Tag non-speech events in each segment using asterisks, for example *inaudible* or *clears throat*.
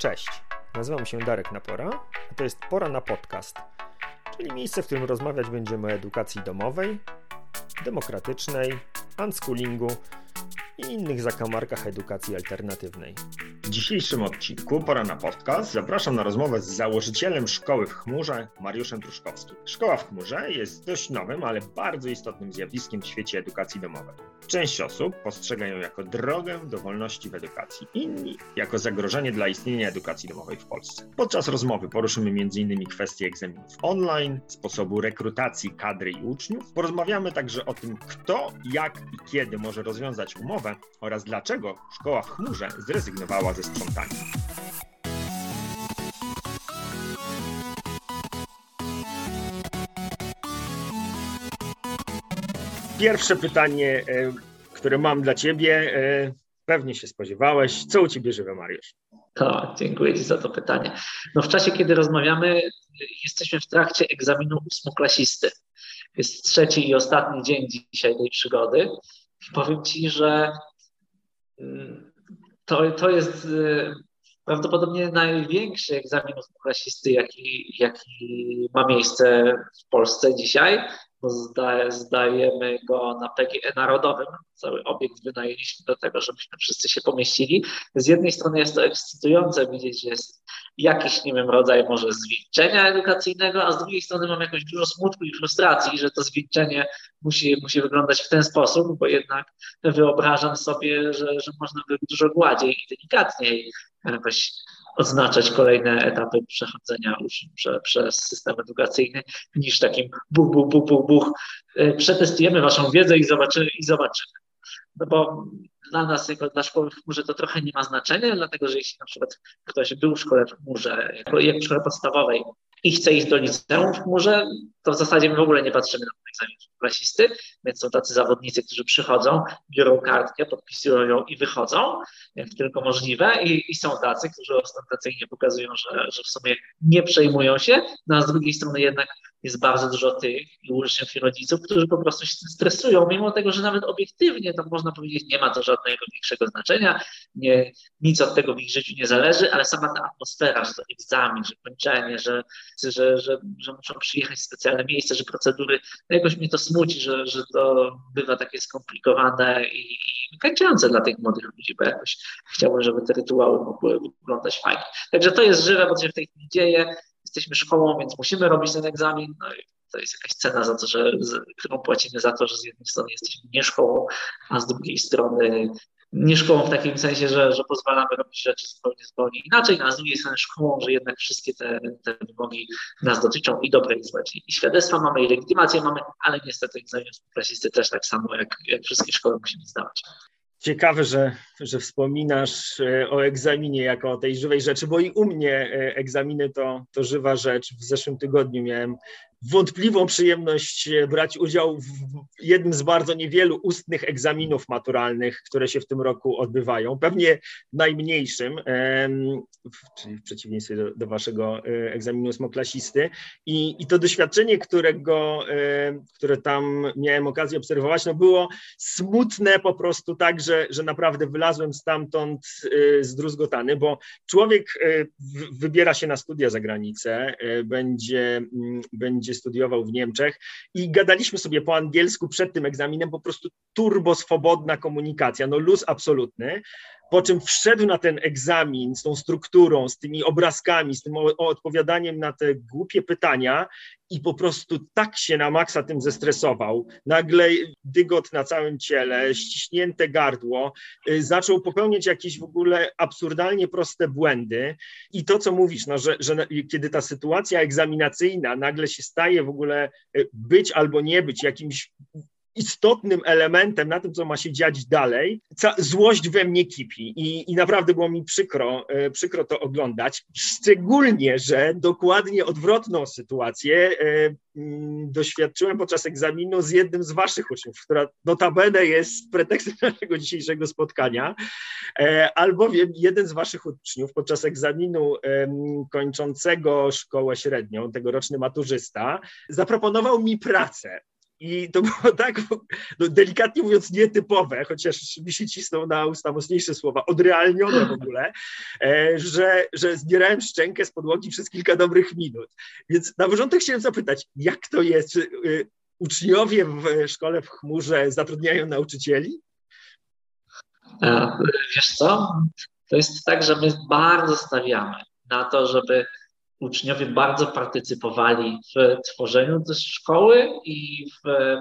Cześć, nazywam się Darek Napora, a to jest Pora na Podcast, czyli miejsce, w którym rozmawiać będziemy o edukacji domowej, demokratycznej, unschoolingu i innych zakamarkach edukacji alternatywnej. W dzisiejszym odcinku Pora na Podcast zapraszam na rozmowę z założycielem Szkoły w Chmurze, Mariuszem Truszkowskim. Szkoła w Chmurze jest dość nowym, ale bardzo istotnym zjawiskiem w świecie edukacji domowej. Część osób postrzega ją jako drogę do wolności w edukacji, inni jako zagrożenie dla istnienia edukacji domowej w Polsce. Podczas rozmowy poruszymy m.in. kwestie egzaminów online, sposobu rekrutacji kadry i uczniów. Porozmawiamy także o tym, kto, jak i kiedy może rozwiązać umowę oraz dlaczego szkoła w chmurze zrezygnowała ze sprzątania. Pierwsze pytanie, e, które mam dla Ciebie, e, pewnie się spodziewałeś. Co u Ciebie żywe, Mariusz? To, dziękuję Ci za to pytanie. No w czasie, kiedy rozmawiamy, jesteśmy w trakcie egzaminu ósmoklasisty. Jest trzeci i ostatni dzień dzisiaj tej przygody. Powiem Ci, że mm, to, to jest y, prawdopodobnie największy egzamin ósmoklasisty, jaki, jaki ma miejsce w Polsce dzisiaj zdajemy go na PGE Narodowym. Cały obiekt wynajęliśmy do tego, żebyśmy wszyscy się pomieścili. Z jednej strony jest to ekscytujące widzieć, że jest jakiś, nie wiem, rodzaj może zwieńczenia edukacyjnego, a z drugiej strony mam jakoś dużo smutku i frustracji, że to zwieńczenie musi, musi wyglądać w ten sposób, bo jednak wyobrażam sobie, że, że można by dużo gładziej i delikatniej jakoś oznaczać kolejne etapy przechodzenia prze, przez system edukacyjny niż takim buch, buch, buch, buch, buch. E, przetestujemy waszą wiedzę i zobaczymy. I zobaczymy. No bo dla nas, jako dla szkoły w chmurze, to trochę nie ma znaczenia, dlatego że jeśli na przykład ktoś był w szkole w chmurze, jako, jak w szkole podstawowej i chce iść do liceum w chmurze, to w zasadzie my w ogóle nie patrzymy na ten egzamin klasisty, więc są tacy zawodnicy, którzy przychodzą, biorą kartkę, podpisują ją i wychodzą, jak tylko możliwe. I, i są tacy, którzy ostentacyjnie pokazują, że, że w sumie nie przejmują się, no a z drugiej strony jednak jest bardzo dużo tych i uczniów i rodziców, którzy po prostu się stresują, mimo tego, że nawet obiektywnie to można powiedzieć, nie ma to żadnego większego znaczenia, nie, nic od tego w ich życiu nie zależy, ale sama ta atmosfera, że to egzamin, że kończenie, że, że, że, że muszą przyjechać w specjalne miejsce, że procedury, jakoś mnie to smuci, że, że to bywa takie skomplikowane i, kańczące dla tych młodych ludzi, bo jakoś chciałbym, żeby te rytuały mogły wyglądać fajnie. Także to jest żywe, bo to się w tej chwili dzieje jesteśmy szkołą, więc musimy robić ten egzamin. No i to jest jakaś cena za to, że, którą płacimy za to, że z jednej strony jesteśmy nie szkołą, a z drugiej strony nie szkołą w takim sensie, że, że pozwalamy robić rzeczy zupełnie, zupełnie inaczej, a z drugiej strony szkołą, że jednak wszystkie te, te wymogi nas dotyczą i dobre i złe. I świadectwa mamy, i legitymację mamy, ale niestety egzamin klasisty też tak samo, jak, jak wszystkie szkoły musimy zdawać. Ciekawe, że, że wspominasz e, o egzaminie jako o tej żywej rzeczy, bo i u mnie e, egzaminy to, to żywa rzecz. W zeszłym tygodniu miałem wątpliwą przyjemność e, brać udział w jednym z bardzo niewielu ustnych egzaminów maturalnych, które się w tym roku odbywają, pewnie najmniejszym, czyli w przeciwieństwie do, do waszego e, egzaminu ósmoklasisty. I, I to doświadczenie, którego, e, które tam miałem okazję obserwować, no było smutne po prostu tak, że, że naprawdę wylazłem stamtąd zdruzgotany, bo człowiek wybiera się na studia za granicę, będzie, będzie będzie studiował w Niemczech. I gadaliśmy sobie po angielsku przed tym egzaminem, po prostu turbo swobodna komunikacja, no luz absolutny, po czym wszedł na ten egzamin z tą strukturą, z tymi obrazkami, z tym odpowiadaniem na te głupie pytania i po prostu tak się na maksa tym zestresował. Nagle dygot na całym ciele, ściśnięte gardło, y, zaczął popełniać jakieś w ogóle absurdalnie proste błędy. I to, co mówisz, no, że, że kiedy ta sytuacja egzaminacyjna nagle się staje w ogóle y, być albo nie być jakimś istotnym elementem na tym, co ma się dziać dalej, złość we mnie kipi i, i naprawdę było mi przykro, e, przykro to oglądać, szczególnie, że dokładnie odwrotną sytuację e, mm, doświadczyłem podczas egzaminu z jednym z waszych uczniów, która notabene jest pretekstem *laughs* naszego dzisiejszego spotkania, e, albowiem jeden z waszych uczniów podczas egzaminu kończącego szkołę średnią, tegoroczny maturzysta, zaproponował mi pracę i to było tak, no, delikatnie mówiąc, nietypowe, chociaż mi się cisną na usta mocniejsze słowa, odrealnione w ogóle, e, że, że zbierałem szczękę z podłogi przez kilka dobrych minut. Więc na początek chciałem zapytać, jak to jest? Czy y, uczniowie w szkole w chmurze zatrudniają nauczycieli? E, wiesz co? To jest tak, że my bardzo stawiamy na to, żeby uczniowie bardzo partycypowali w tworzeniu szkoły i w,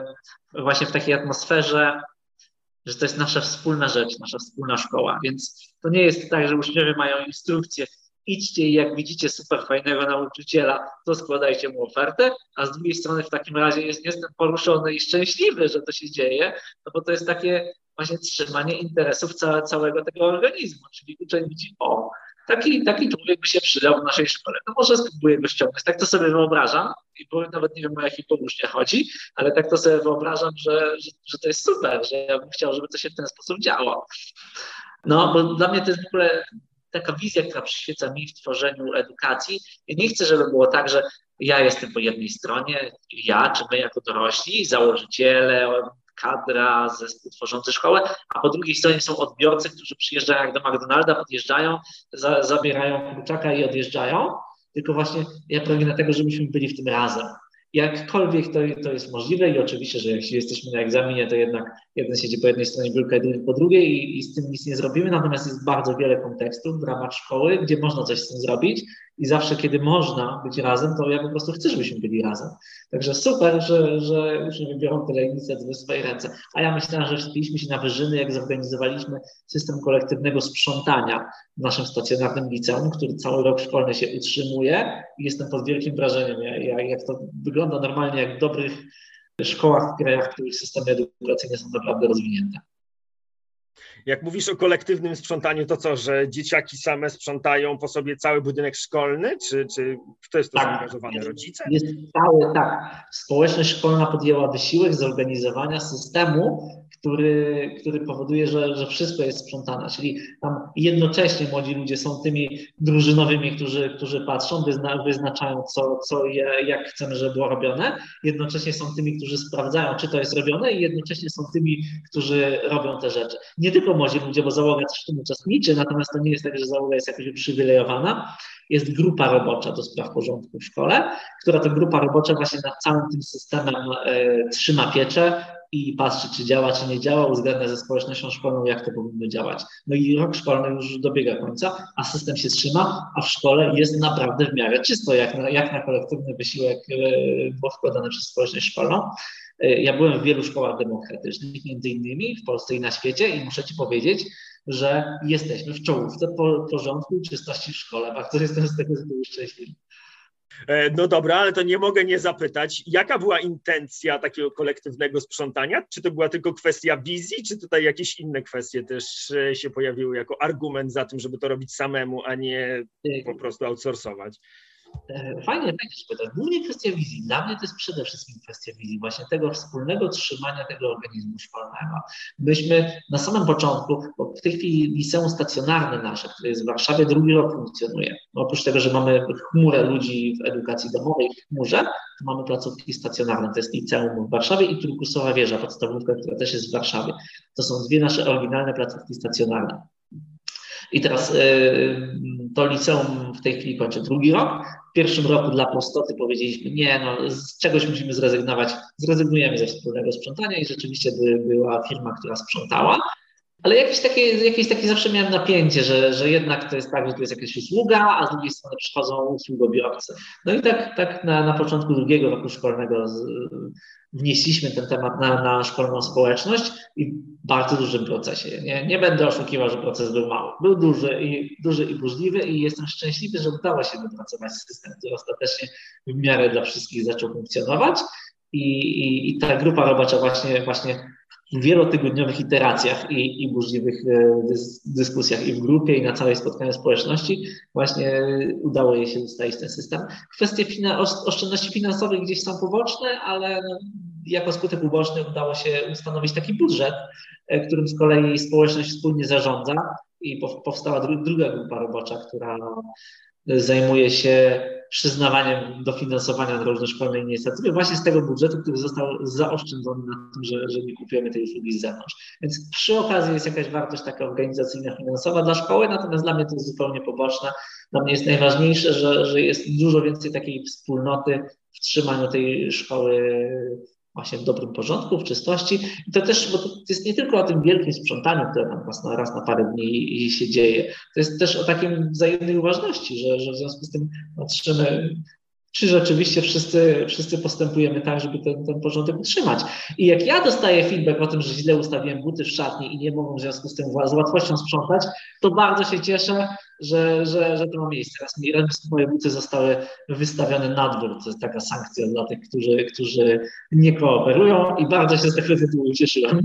właśnie w takiej atmosferze, że to jest nasza wspólna rzecz, nasza wspólna szkoła. Więc to nie jest tak, że uczniowie mają instrukcje, idźcie i jak widzicie super fajnego nauczyciela, to składajcie mu ofertę, a z drugiej strony w takim razie jest, jestem poruszony i szczęśliwy, że to się dzieje, no bo to jest takie właśnie trzymanie interesów całe, całego tego organizmu, czyli uczeń widzi, o, taki, taki człowiek by się przydał w naszej szkole. No może spróbuję go ściągnąć. Tak to sobie wyobrażam i nawet nie wiem o jaki połóżnie chodzi, ale tak to sobie wyobrażam, że, że, że, to jest super, że ja bym chciał, żeby to się w ten sposób działo. No, bo dla mnie to jest w ogóle taka wizja, która przyświeca mi w tworzeniu edukacji. Ja nie chcę, żeby było tak, że ja jestem po jednej stronie, ja czy my jako dorośli, założyciele, kadra, zespół tworzący szkołę, a po drugiej stronie są odbiorcy, którzy przyjeżdżają jak do McDonalda, podjeżdżają, za, zabierają kurczaka i odjeżdżają. Tylko właśnie ja pragnę tego, żebyśmy byli w tym razem. Jakkolwiek to, to jest możliwe i oczywiście, że jeśli jesteśmy na egzaminie, to jednak jeden siedzi po jednej stronie biurka, drugi po drugiej i, i, z tym nic nie zrobimy, natomiast jest bardzo wiele kontekstów w ramach szkoły, gdzie można coś z tym zrobić i zawsze, kiedy można być razem, to ja po prostu chcę, żebyśmy byli razem. Także super, że, że uczniowie biorą tyle inicjatyw w swoje ręce. A ja myślałem, że wstaliśmy się na wyżyny, jak zorganizowaliśmy system kolektywnego sprzątania w naszym stacjonarnym liceum, który cały rok szkolny się utrzymuje i jestem pod wielkim wrażeniem, jak to wygląda normalnie, jak w dobrych szkołach w krajach, w których systemy edukacyjne są naprawdę rozwinięte. Jak mówisz o kolektywnym sprzątaniu, to co, że dzieciaki same sprzątają po sobie cały budynek szkolny, czy, czy kto jest to tak, zaangażowany? Rodzice? Jest cały, tak. Społeczność szkolna podjęła wysiłek zorganizowania systemu, który, który powoduje, że, że wszystko jest sprzątane. Czyli tam jednocześnie młodzi ludzie są tymi drużynowymi, którzy, którzy patrzą, wyzna, wyznaczają, co, co je, jak chcemy, żeby było robione. Jednocześnie są tymi, którzy sprawdzają, czy to jest robione, i jednocześnie są tymi, którzy robią te rzeczy. Nie tylko młodzi ludzie, bo załoga też w tym uczestniczy, natomiast to nie jest tak, że załoga jest jakoś uprzywilejowana. Jest grupa robocza do spraw porządku w szkole, która to grupa robocza właśnie nad całym tym systemem y, trzyma pieczę, i patrzy, czy działa, czy nie działa, uzgadnia ze społecznością szkolną, jak to powinno działać. No i rok szkolny już dobiega końca, a system się trzyma, a w szkole jest naprawdę w miarę czysto, jak na, jak na kolektywny wysiłek e, było wkładane przez społeczność szkolną. E, ja byłem w wielu szkołach demokratycznych, między innymi w Polsce i na świecie i muszę Ci powiedzieć, że jesteśmy w czołówce porządku i czystości w szkole. Bardzo jestem z tego tytułu szczęśliwy. E, no dobra, ale to nie mogę nie zapytać, jaka była intencja takiego kolektywnego sprzątania? Czy to była tylko kwestia wizji, czy tutaj jakieś inne kwestie też e, się pojawiły jako argument za tym, żeby to robić samemu, a nie po prostu outsourcować? Fajnie, fajnie się pytasz. Głównie kwestia wizji. Dla mnie to jest przede wszystkim kwestia wizji, właśnie tego wspólnego trzymania tego organizmu szkolnego. Myśmy na samym początku, bo w tej chwili liceum stacjonarne nasze, które jest w Warszawie, drugi rok funkcjonuje. Oprócz tego, że mamy chmurę ludzi w edukacji domowej w chmurze, to mamy placówki stacjonarne. To jest liceum w Warszawie i Turkusowa Wieża, podstawówka, która też jest w Warszawie. To są dwie nasze oryginalne placówki stacjonarne. I teraz y, to liceum w tej chwili kończy drugi rok. W pierwszym roku dla prostoty powiedzieliśmy, nie, no, z czegoś musimy zrezygnować, zrezygnujemy ze wspólnego sprzątania i rzeczywiście by, była firma, która sprzątała. Ale jakieś takie, jakieś takie zawsze miałem napięcie, że, że jednak to jest tak, że to jest jakaś usługa, a z drugiej strony przychodzą usługobiorcy. No i tak, tak na, na początku drugiego roku szkolnego z, wnieśliśmy ten temat na, na szkolną społeczność i w bardzo dużym procesie. Nie, nie będę oszukiwał, że proces był mały. Był duży i, duży i burzliwy i jestem szczęśliwy, że udało się wypracować system, który ostatecznie w miarę dla wszystkich zaczął funkcjonować. I, i, i ta grupa robocza właśnie, właśnie w wielotygodniowych iteracjach i, i burzliwych e, dys, dyskusjach i w grupie, i na całej spotkaniu społeczności właśnie udało jej się ustalić ten system. Kwestie fina, oszczędności finansowych gdzieś są poboczne, ale jako skutek uboczny udało się ustanowić taki budżet, e, którym z kolei społeczność wspólnie zarządza i powstała druga grupa robocza, która zajmuje się przyznawaniem dofinansowania na różne szkolne inicjatywy właśnie z tego budżetu, który został zaoszczędzony na tym, że, że nie kupujemy tej usługi z zewnątrz. Więc przy okazji jest jakaś wartość taka organizacyjna, finansowa dla szkoły, natomiast dla mnie to jest zupełnie poboczne. Dla mnie jest najważniejsze, że, że jest dużo więcej takiej wspólnoty w trzymaniu tej szkoły właśnie w dobrym porządku, w czystości. I to też, bo to jest nie tylko o tym wielkim sprzątaniu, które tam raz na, raz na parę dni się dzieje, to jest też o takim wzajemnej uważności, że, że w związku z tym patrzymy, czy rzeczywiście wszyscy, wszyscy postępujemy tak, żeby ten, ten porządek utrzymać. I jak ja dostaję feedback o tym, że źle ustawiłem buty w szatni i nie mogą w związku z tym z łatwością sprzątać, to bardzo się cieszę, że, że, że to ma miejsce. Raz mi moje buty zostały wystawione na dwór. To jest taka sankcja dla tych, którzy, którzy nie kooperują i bardzo się z tego tytułu cieszyłem.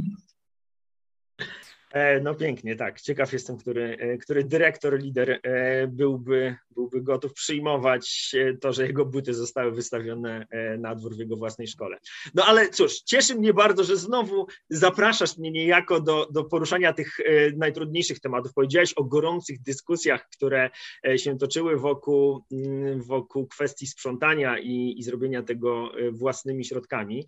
E, no pięknie, tak. Ciekaw jestem, który, e, który dyrektor, lider e, byłby, byłby gotów przyjmować to, że jego buty zostały wystawione na dwór w jego własnej szkole. No ale cóż, cieszy mnie bardzo, że znowu zapraszasz mnie niejako do, do poruszania tych najtrudniejszych tematów. Powiedziałeś o gorących dyskusjach, które się toczyły wokół, mm, wokół kwestii sprzątania i, i zrobienia tego własnymi środkami.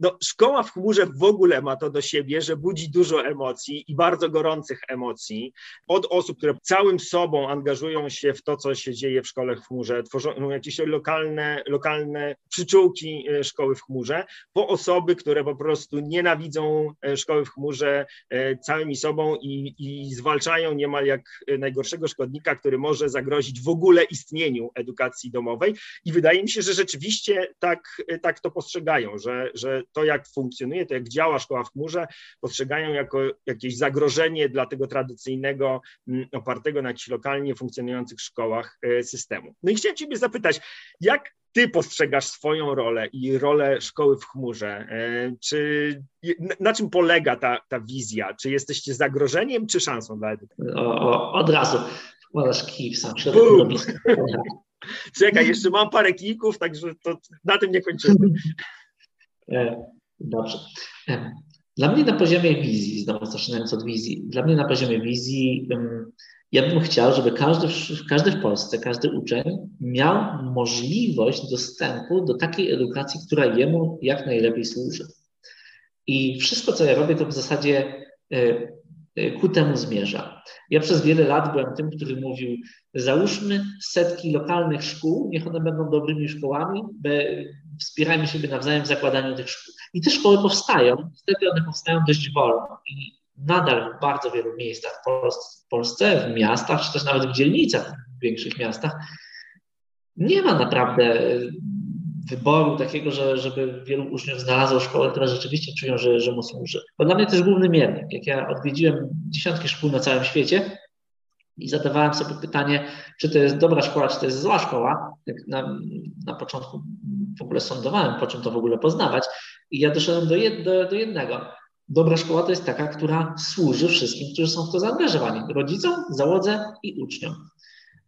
No, szkoła w chmurze w ogóle ma to do siebie, że budzi dużo emocji i bardzo gorących emocji od osób, które całym sobą angażują się w to, co się dzieje w szkole w chmurze, tworzą jakieś lokalne, lokalne przyczółki e, szkoły w chmurze, po osoby, które po prostu nienawidzą e, szkoły w chmurze e, całymi sobą i, i zwalczają niemal jak najgorszego szkodnika, który może zagrozić w ogóle istnieniu edukacji domowej. I wydaje mi się, że rzeczywiście tak, tak to postrzegają, że, że to jak funkcjonuje, to jak działa szkoła w chmurze, postrzegają jako jakieś jakieś zagrożenie dla tego tradycyjnego, mm, opartego na jakichś lokalnie funkcjonujących szkołach e, systemu. No i chciałem Ciebie zapytać, jak ty postrzegasz swoją rolę i rolę szkoły w chmurze? E, czy na czym polega ta, ta wizja? Czy jesteście zagrożeniem, czy szansą dla edukacji? Od razu wkładasz kij w sam *laughs* Czekaj, jeszcze mam parę kijków, także to na tym nie kończymy. *laughs* E, dobrze. Dla mnie na poziomie wizji, znowu zaczynając od wizji, dla mnie na poziomie wizji ja bym chciał, żeby każdy, każdy w Polsce, każdy uczeń miał możliwość dostępu do takiej edukacji, która jemu jak najlepiej służy. I wszystko, co ja robię, to w zasadzie e, e, ku temu zmierza. Ja przez wiele lat byłem tym, który mówił, załóżmy setki lokalnych szkół, niech one będą dobrymi szkołami, wspierajmy siebie nawzajem w zakładaniu tych szkół. I te szkoły powstają, niestety one powstają dość wolno i nadal w bardzo wielu miejscach w Polsce, w miastach, czy też nawet w dzielnicach w większych miastach, nie ma naprawdę wyboru takiego, że, żeby wielu uczniów znalazło szkołę, która rzeczywiście czują, że, że mu służy. Bo dla mnie to jest główny miernik. Jak ja odwiedziłem dziesiątki szkół na całym świecie i zadawałem sobie pytanie, czy to jest dobra szkoła, czy to jest zła szkoła, tak na, na początku w ogóle sądowałem, po czym to w ogóle poznawać. I ja doszedłem do, jed, do, do jednego. Dobra szkoła to jest taka, która służy wszystkim, którzy są w to zaangażowani. Rodzicom, załodze i uczniom.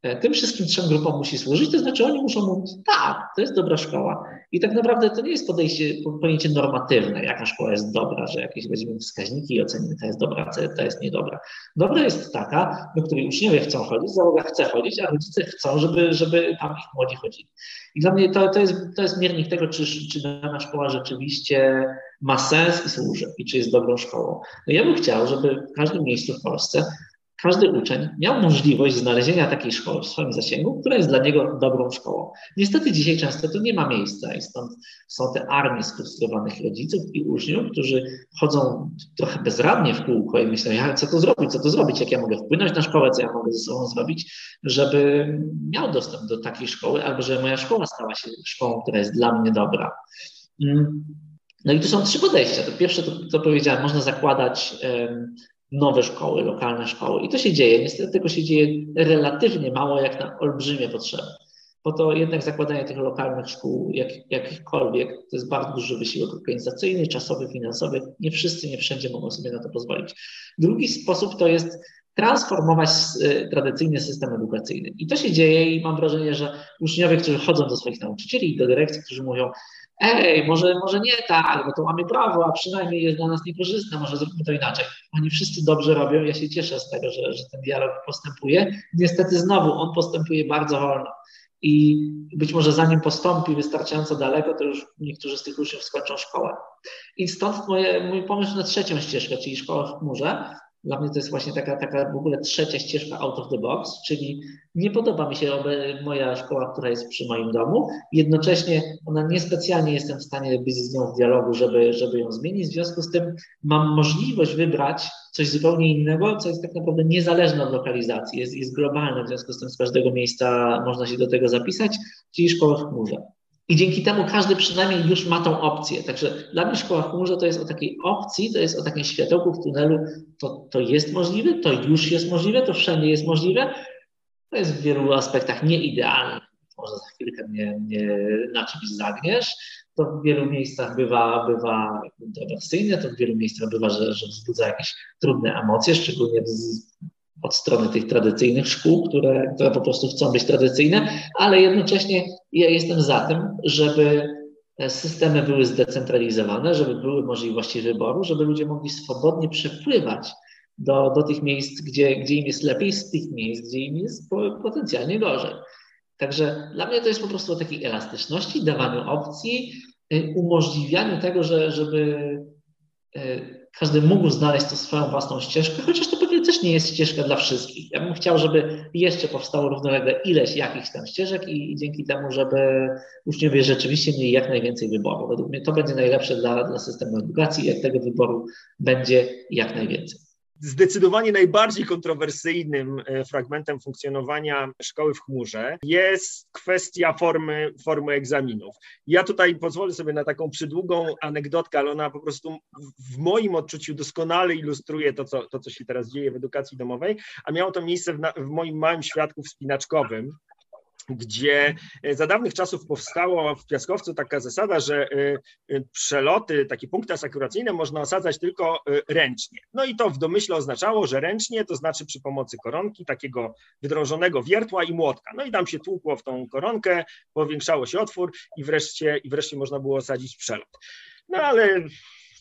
E, tym wszystkim trzem grupom musi służyć, to znaczy oni muszą mówić, tak, to jest dobra szkoła. I tak naprawdę to nie jest podejście, pojęcie normatywne, jaka szkoła jest dobra, że jakieś weźmiemy wskaźniki i ocenimy, ta jest dobra, ta jest niedobra. Dobra jest taka, do której uczniowie chcą chodzić, załoga chce chodzić, a rodzice chcą, żeby, żeby tam ich młodzi chodzili. I dla mnie to, to, jest, to jest miernik tego, czy, czy dana szkoła rzeczywiście ma sens i służy, i czy jest dobrą szkołą. No ja bym chciał, żeby w każdym miejscu w Polsce każdy uczeń miał możliwość znalezienia takiej szkoły w swoim zasięgu, która jest dla niego dobrą szkołą. Niestety dzisiaj często to nie ma miejsca i stąd są te armie sfrustrowanych rodziców i uczniów, którzy chodzą trochę bezradnie w kółko i myślą, ja, co to zrobić, co to zrobić, jak ja mogę wpłynąć na szkołę, co ja mogę ze sobą zrobić, żeby miał dostęp do takiej szkoły, albo żeby moja szkoła stała się szkołą, która jest dla mnie dobra. Mm. No i tu są trzy podejścia. To pierwsze, to, to powiedziałem, można zakładać nowe szkoły, lokalne szkoły. I to się dzieje. Niestety tego się dzieje relatywnie mało, jak na olbrzymie potrzeby. Po to jednak zakładanie tych lokalnych szkół, jak, jakichkolwiek, to jest bardzo duży wysiłek organizacyjny, czasowy, finansowy. Nie wszyscy, nie wszędzie mogą sobie na to pozwolić. Drugi sposób to jest transformować y, tradycyjny system edukacyjny. I to się dzieje i mam wrażenie, że uczniowie, którzy chodzą do swoich nauczycieli i do dyrekcji, którzy mówią, ej, może, może nie tak, bo to mamy prawo, a przynajmniej jest dla nas niekorzystne, może zróbmy to inaczej. Oni wszyscy dobrze robią, ja się cieszę z tego, że, że ten dialog postępuje. Niestety znowu on postępuje bardzo wolno i być może zanim postąpi wystarczająco daleko, to już niektórzy z tych uczniów skończą szkołę. I stąd moje, mój pomysł na trzecią ścieżkę, czyli szkoła w chmurze, dla mnie to jest właśnie taka, taka w ogóle trzecia ścieżka out of the box, czyli nie podoba mi się moja szkoła, która jest przy moim domu. Jednocześnie ona niespecjalnie jestem w stanie być z nią w dialogu, żeby, żeby ją zmienić. W związku z tym mam możliwość wybrać coś zupełnie innego, co jest tak naprawdę niezależne od lokalizacji, jest, jest globalne, w związku z tym z każdego miejsca można się do tego zapisać, czyli szkoła w chmurze. I dzięki temu każdy przynajmniej już ma tą opcję. Także dla mnie szkoła w chmurze to jest o takiej opcji, to jest o takim światełku w tunelu. To, to jest możliwe, to już jest możliwe, to wszędzie jest możliwe. To jest w wielu aspektach nieidealne. Może za chwilkę mnie, mnie na czymś zagniesz. To w wielu miejscach bywa, bywa kontrowersyjne, to w wielu miejscach bywa, że, że wzbudza jakieś trudne emocje, szczególnie od strony tych tradycyjnych szkół, które, które po prostu chcą być tradycyjne, ale jednocześnie ja jestem za tym, żeby systemy były zdecentralizowane, żeby były możliwości wyboru, żeby ludzie mogli swobodnie przepływać do, do tych miejsc, gdzie, gdzie im jest lepiej, z tych miejsc, gdzie im jest potencjalnie gorzej. Także dla mnie to jest po prostu o takiej elastyczności, dawaniu opcji, y, umożliwianiu tego, że, żeby y, każdy mógł znaleźć to swoją własną ścieżkę, chociaż to pewnie też nie jest ścieżka dla wszystkich. Ja bym chciał, żeby jeszcze powstało równolegle ileś jakichś tam ścieżek i, i dzięki temu, żeby uczniowie rzeczywiście mieli jak najwięcej wyboru. Według mnie to będzie najlepsze dla, dla systemu edukacji, jak tego wyboru będzie jak najwięcej zdecydowanie najbardziej kontrowersyjnym e, fragmentem funkcjonowania szkoły w chmurze jest kwestia formy, formy egzaminów. Ja tutaj pozwolę sobie na taką przydługą anegdotkę, ale ona po prostu w moim odczuciu doskonale ilustruje to, co, to, co się teraz dzieje w edukacji domowej, a miało to miejsce w, na, w moim małym świadku wspinaczkowym gdzie e, za dawnych czasów powstała w Piaskowcu taka zasada, że e, e, przeloty, takie punkty asekuracyjne można osadzać tylko ręcznie. No i to w domyśle oznaczało, że ręcznie to znaczy przy pomocy koronki, takiego wydrążonego wiertła i młotka. No i tam się tłukło w tą koronkę, powiększało się otwór i wreszcie, i wreszcie można było osadzić przelot. No ale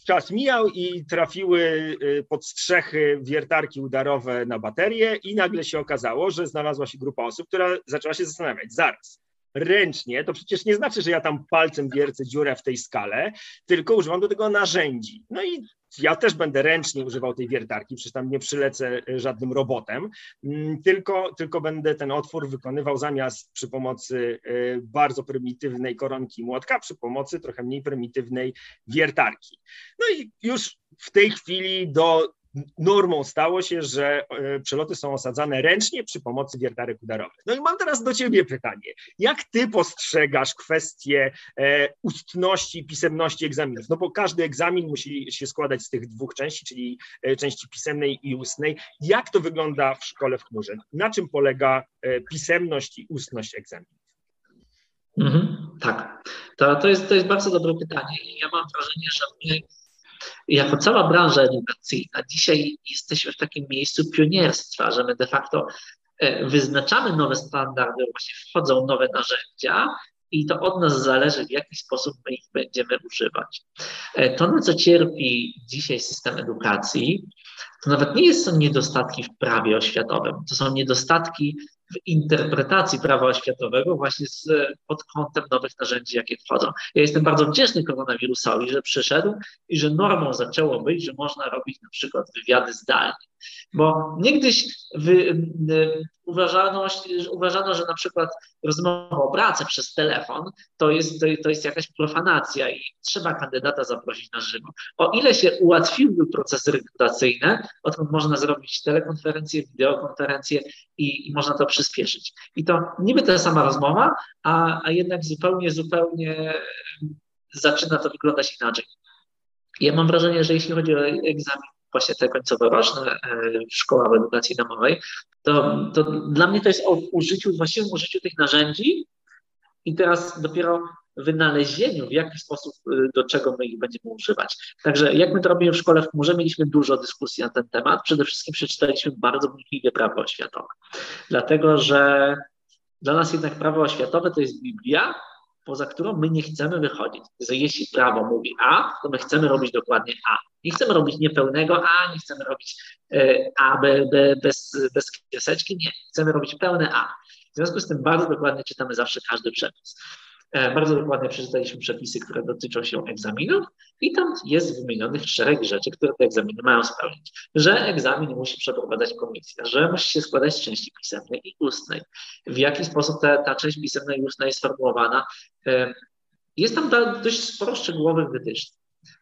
czas mijał i trafiły y, pod strzechy wiertarki udarowe na baterię i nagle się okazało, że znalazła się grupa osób, która zaczęła się zastanawiać, zaraz, ręcznie, to przecież nie znaczy, że ja tam palcem wiercę dziurę w tej skale, tylko używam do tego narzędzi. No i ja też będę ręcznie używał tej wiertarki, przecież tam nie przylecę e, żadnym robotem, mm, tylko, tylko będę ten otwór wykonywał zamiast przy pomocy e, bardzo prymitywnej koronki młotka, przy pomocy trochę mniej prymitywnej wiertarki. No i już w tej chwili do normą stało się, że e, przeloty są osadzane ręcznie przy pomocy wiertarek udarowych. No i mam teraz do Ciebie pytanie. Jak Ty postrzegasz kwestię e, ustności i pisemności egzaminów? No bo każdy egzamin musi się składać z tych dwóch części, czyli e, części pisemnej i ustnej. Jak to wygląda w szkole w chmurze? Na czym polega pisemność i ustność egzaminów? Mhm, tak, to, to, jest, to jest bardzo dobre pytanie. Ja mam wrażenie, że my jako cała branża edukacyjna dzisiaj jesteśmy w takim miejscu pionierstwa, że my de facto e, wyznaczamy nowe standardy, właśnie wchodzą nowe narzędzia i to od nas zależy, w jaki sposób my ich będziemy używać. E, to, na co cierpi dzisiaj system edukacji, to nawet nie są niedostatki w prawie oświatowym, to są niedostatki w interpretacji prawa oświatowego właśnie z, pod kątem nowych narzędzi, jakie wchodzą. Ja jestem bardzo wdzięczny koronawirusowi, że przyszedł i że normą zaczęło być, że można robić na przykład wywiady zdalnie. Bo niegdyś wy, uważano, uważano, że na przykład rozmowa o pracy przez telefon to jest, to, jest jakaś profanacja i trzeba kandydata zaprosić na żywo. O ile się ułatwiły procesy rekrutacyjne, odkąd można zrobić telekonferencję, wideokonferencję i, i można to przyspieszyć. I to niby ta sama rozmowa, a, a jednak zupełnie, zupełnie zaczyna to wyglądać inaczej. Ja mam wrażenie, że jeśli chodzi o egzamin właśnie te końcowo-roczne w szkołach edukacji domowej, to, to dla mnie to jest o użyciu, właściwym użyciu tych narzędzi i teraz dopiero wynalezieniu, w jaki sposób, y, do czego my ich będziemy używać. Także jak my to robimy w szkole w chmurze, mieliśmy dużo dyskusji na ten temat. Przede wszystkim przeczytaliśmy bardzo wnikliwie prawo oświatowe, dlatego że dla nas jednak prawo oświatowe to jest Biblia, poza którą my nie chcemy wychodzić. Że jeśli prawo mówi A, to my chcemy robić dokładnie A. Nie chcemy robić niepełnego A, nie chcemy robić e, A B, B, bez, bez kreseczki, nie. Chcemy robić pełne A. W związku z tym bardzo dokładnie czytamy zawsze każdy przepis. E, bardzo dokładnie przeczytaliśmy przepisy, które dotyczą się egzaminów i tam jest wymienionych szereg rzeczy, które te egzaminy mają spełnić. Że egzamin musi przeprowadzać komisja, że musi się składać z części pisemnej i ustnej. W jaki sposób ta, ta część pisemna i ustna jest sformułowana. E, jest tam dość sporo szczegółowych wytycznych.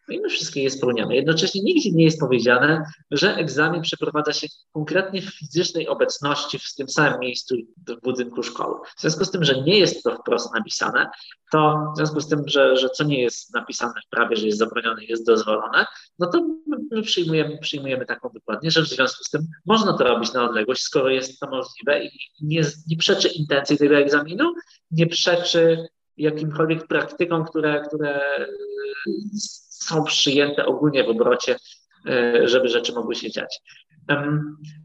No i my wszystkie je spełniamy. Jednocześnie nigdzie nie jest powiedziane, że egzamin przeprowadza się konkretnie w fizycznej obecności w tym samym miejscu w budynku szkoły. W związku z tym, że nie jest to wprost napisane, to w związku z tym, że, że co nie jest napisane w prawie, że jest zabronione, jest dozwolone, no to my przyjmujemy, przyjmujemy taką wykładnię, że w związku z tym można to robić na odległość, skoro jest to możliwe i nie, nie przeczy intencji tego egzaminu, nie przeczy jakimkolwiek praktykom, które, które są przyjęte ogólnie w obrocie, e, żeby rzeczy mogły się dziać.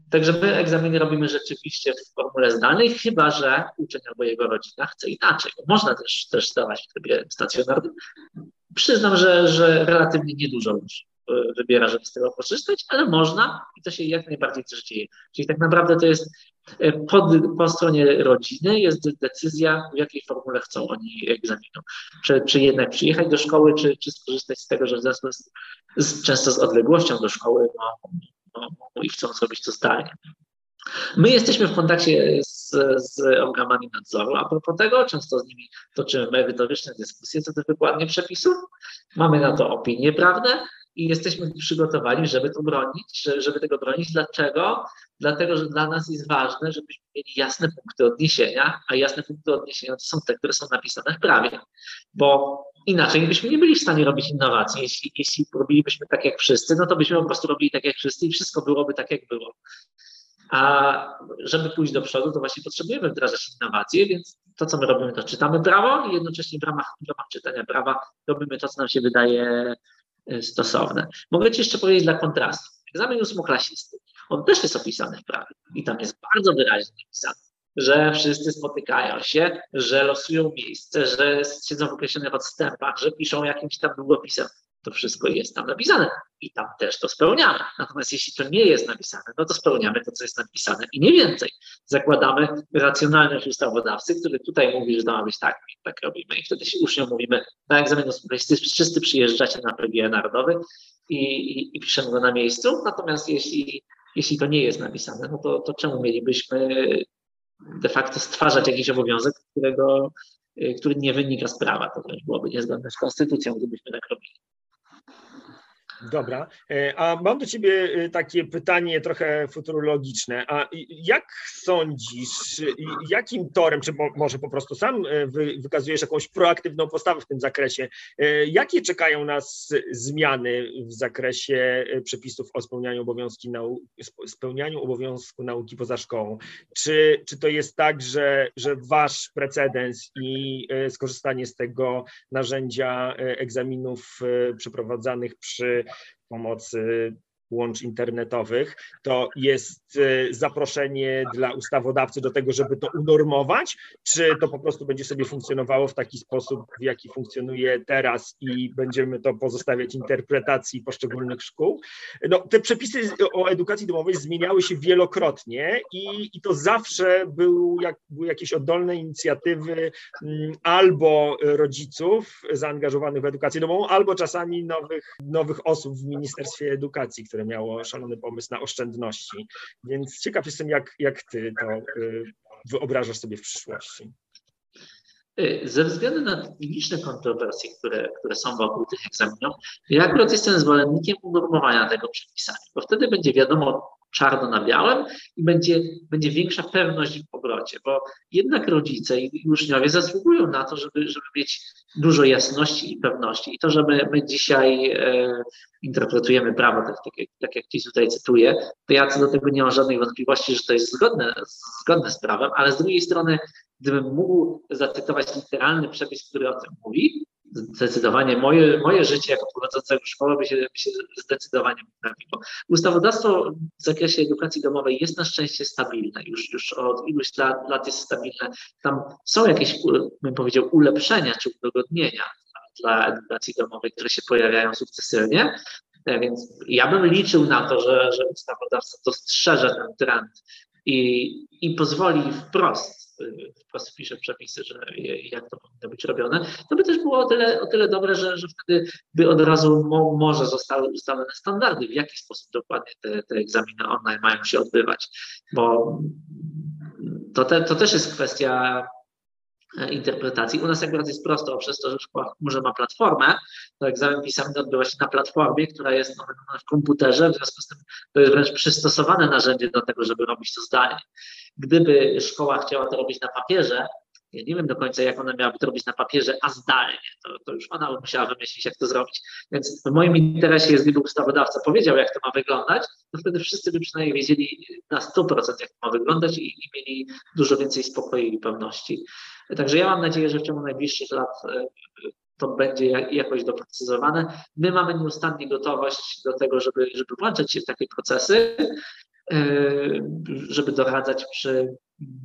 Także my egzaminy robimy rzeczywiście w formule zdalnej, chyba że uczeń albo jego rodzina chce inaczej. Można też, też zdawać w trybie stacjonarnym. Przyznam, że, że relatywnie niedużo e, wybiera, żeby z tego korzystać, ale można i to się jak najbardziej też dzieje. Czyli tak naprawdę to jest E, po, po stronie rodziny jest decyzja, w jakiej formule chcą oni egzaminu. Czy, czy jednak przyjechać do szkoły, czy, czy skorzystać z tego, że w związku z, z, często z odległością do szkoły no, no, no, i chcą zrobić to zdalnie. My jesteśmy w kontakcie z, z organami nadzoru. A propos tego, często z nimi toczymy merytoryczne dyskusje co do wykładni przepisów. Mamy na to opinie prawne i jesteśmy przygotowani, żeby to bronić, żeby tego bronić. Dlaczego? Dlatego, że dla nas jest ważne, żebyśmy mieli jasne punkty odniesienia, a jasne punkty odniesienia to są te, które są napisane w prawie, bo inaczej byśmy nie byli w stanie robić innowacji. Jeśli, jeśli robilibyśmy tak jak wszyscy, no to byśmy po prostu robili tak jak wszyscy i wszystko byłoby tak jak było. A żeby pójść do przodu, to właśnie potrzebujemy wdrażać innowacje, więc to, co my robimy, to czytamy prawo i jednocześnie w ramach, w ramach czytania prawa robimy to, co nam się wydaje stosowne. Mogę Ci jeszcze powiedzieć dla kontrastu. Egzamin ósmoklasisty. On też jest opisany w prawie i tam jest bardzo wyraźnie napisane, że wszyscy spotykają się, że losują miejsce, że siedzą w określonych odstępach, że piszą jakimś tam długopisem. To wszystko jest tam napisane i tam też to spełniamy. Natomiast jeśli to nie jest napisane, no to spełniamy to, co jest napisane i nie więcej. Zakładamy racjonalność ustawodawcy, który tutaj mówi, że to ma być tak, tak robimy. I wtedy się uczniom mówimy, na egzamin ósmoklasisty wszyscy przyjeżdżacie na PGE Narodowy i, i, i piszemy go na miejscu. Natomiast jeśli jeśli to nie jest napisane, no to, to czemu mielibyśmy de facto stwarzać jakiś obowiązek, którego, y, który nie wynika z prawa? To wręcz byłoby niezgodne z konstytucją, gdybyśmy tak robili. Dobra, e, a mam do Ciebie e, takie pytanie trochę futurologiczne. A jak sądzisz, jakim torem, czy może po prostu sam e, wykazujesz jakąś proaktywną postawę w tym zakresie, jakie czekają nas zmiany w zakresie przepisów o spełnianiu, obowiązki nau spełnianiu obowiązku nauki poza szkołą? Czy, czy to jest tak, że, że Wasz precedens i skorzystanie z tego narzędzia egzaminów przeprowadzanych przy pomocy łącz internetowych, to jest e, zaproszenie dla ustawodawcy do tego, żeby to unormować, czy to po prostu będzie sobie funkcjonowało w taki sposób, w jaki funkcjonuje teraz i będziemy to pozostawiać interpretacji poszczególnych szkół. No, te przepisy o edukacji domowej zmieniały się wielokrotnie i, i to zawsze był jak, były jakieś oddolne inicjatywy mm, albo rodziców zaangażowanych w edukację domową, albo czasami nowych, nowych osób w Ministerstwie Edukacji, które miało szalony pomysł na oszczędności. Więc ciekaw jestem, jak, jak ty to y, wyobrażasz sobie w przyszłości. Y, ze względu na liczne kontrowersje, które, które są wokół tych egzaminów, ja akurat jestem zwolennikiem unormowania tego przepisami, bo wtedy będzie wiadomo czarno na białym i będzie, będzie większa pewność w obrocie, bo jednak rodzice i uczniowie zasługują na to, żeby, żeby mieć dużo jasności i pewności. I to, że my, my dzisiaj e, interpretujemy prawo, tak, tak, jak, tak jak tutaj cytuję, to ja co do tego nie mam żadnej wątpliwości, że to jest zgodne, zgodne z prawem, ale z drugiej strony, gdybym mógł zacytować literalny przepis, który o tym mówi, zdecydowanie moje, moje życie jako prowadzącego szkoły by się, by się zdecydowanie poprawiło. Ustawodawstwo w zakresie edukacji domowej jest na szczęście stabilne, już, już od iluś lat, lat jest stabilne. Tam są jakieś, bym powiedział, ulepszenia czy udogodnienia dla edukacji domowej, które się pojawiają sukcesywnie. E, więc ja bym liczył na to, że, że ustawodawca dostrzeże ten trend i, i pozwoli wprost, wprost wpisze przepisy, że jak to powinno być robione, to by też było o tyle, o tyle dobre, że, że wtedy by od razu mo, może zostały ustalone standardy, w jaki sposób dokładnie te, te egzaminy online mają się odbywać, bo to, te, to też jest kwestia interpretacji. U nas akurat jest prosto, przez to, że szkoła może ma platformę, to egzamin pisany odbywa się na platformie, która jest w komputerze, w związku z tym to jest wręcz przystosowane narzędzie do tego, żeby robić to zdalnie. Gdyby szkoła chciała to robić na papierze, ja nie wiem do końca, jak ona miałaby to robić na papierze, a zdalnie. To, to już ona musiała wymyślić, jak to zrobić. Więc w moim interesie jest, gdyby ustawodawca powiedział, jak to ma wyglądać, to wtedy wszyscy by przynajmniej wiedzieli na 100%, jak to ma wyglądać i, i mieli dużo więcej spokoju i pewności. Także ja mam nadzieję, że w ciągu najbliższych lat e, to będzie jakoś doprecyzowane. My mamy nieustannie gotowość do tego, żeby, żeby włączać się w takie procesy, e, żeby doradzać przy,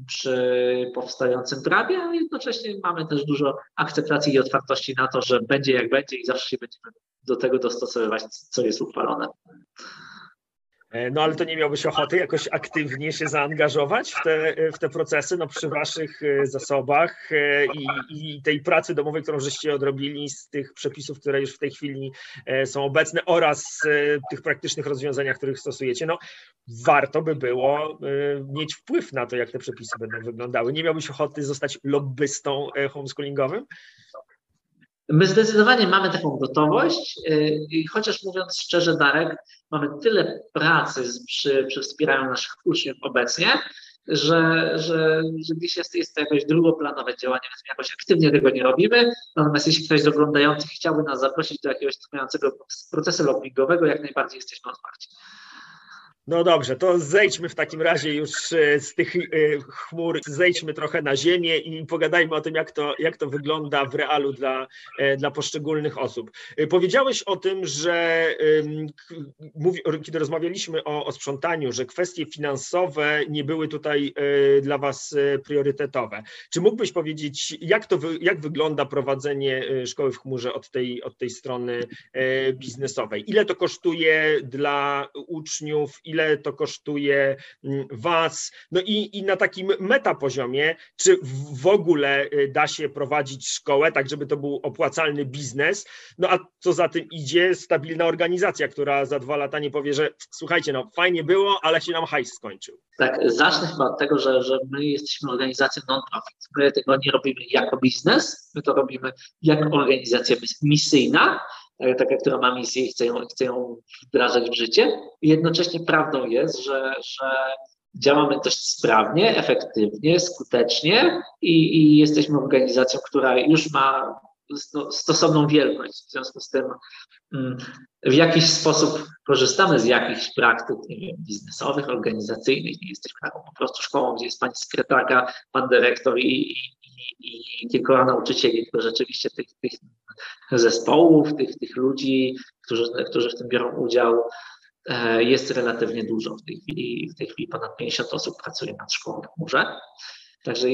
przy powstającym prawie, ale jednocześnie mamy też dużo akceptacji i otwartości na to, że będzie jak będzie i zawsze się będziemy do tego dostosowywać, co jest uchwalone. E, no ale to nie miałbyś ochoty jakoś aktywnie się zaangażować w te, w te procesy, no przy waszych e, zasobach e, i, i tej pracy domowej, którą żeście odrobili z tych przepisów, które już w tej chwili są obecne oraz tych praktycznych rozwiązaniach, których stosujecie, no warto by było mieć wpływ na to, jak te przepisy będą wyglądały. Nie miałbyś ochoty zostać lobbystą homeschoolingowym? My zdecydowanie mamy taką gotowość, i chociaż mówiąc szczerze, Darek, mamy tyle pracy przy, przy wspieraniu naszych uczniów obecnie, że, że, że gdzieś jest, jest to jakoś drugoplanowe działanie, więc jakoś aktywnie tego nie robimy. Natomiast jeśli ktoś z oglądających chciałby nas zaprosić do jakiegoś trwającego procesu lobbingowego, jak najbardziej jesteśmy otwarci. No dobrze, to zejdźmy w takim razie już e, z tych e, chmur, zejdźmy trochę na ziemię i pogadajmy o tym, jak to, jak to wygląda w realu dla, e, dla poszczególnych osób. Powiedziałeś o tym, że kiedy rozmawialiśmy o, o sprzątaniu, że kwestie finansowe nie były tutaj dla Was priorytetowe. Czy mógłbyś powiedzieć, jak, to, jak wygląda prowadzenie szkoły w chmurze od tej, od tej strony biznesowej? Ile to kosztuje dla uczniów? Ile ile to kosztuje mm, Was. No i, i na takim metapoziomie, czy w ogóle y, da się prowadzić szkołę, tak żeby to był opłacalny biznes, no a co za tym idzie, stabilna organizacja, która za dwa lata nie powie, że słuchajcie, no fajnie było, ale się nam hajs skończył. Tak, zacznę chyba od tego, że, że my jesteśmy organizacją non-profit. My tego nie robimy jako biznes, my to robimy jako organizacja misyjna, taka, która ma misję i chce ją, chce ją wdrażać w życie. I jednocześnie prawdą jest, że, że działamy dość sprawnie, efektywnie, skutecznie i, i jesteśmy organizacją, która już ma stosowną wielkość. W związku z tym mm, w jakiś sposób korzystamy z jakichś praktyk wiem, biznesowych, organizacyjnych. Nie jesteśmy taką po prostu szkołą, gdzie jest pani sekretarka, pan dyrektor i, i, i kilkoro nauczycieli, tylko rzeczywiście tych, tych zespołów, tych, tych ludzi, którzy, którzy w tym biorą udział, e, jest relatywnie dużo. W tej chwili, w tej chwili ponad 50 osób pracuje nad szkołą w chmurze. Także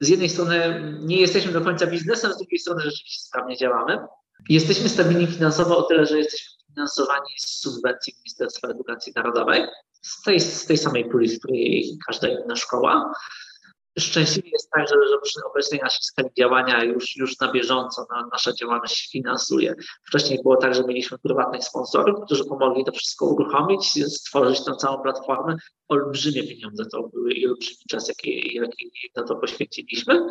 z jednej strony nie jesteśmy do końca biznesem, z drugiej strony rzeczywiście sprawnie działamy. Jesteśmy stabilni finansowo o tyle, że jesteśmy finansowani z subwencji Ministerstwa Edukacji Narodowej, z tej, z tej samej puli, z której każda inna szkoła. Szczęśliwie jest tak, że, że przy obecnej naszej skali działania już, już na bieżąco na, nasza działalność finansuje. Wcześniej było tak, że mieliśmy prywatnych sponsorów, którzy pomogli to wszystko uruchomić, stworzyć tę całą platformę. Olbrzymie pieniądze to były i olbrzymi czas, jaki, jaki na to poświęciliśmy.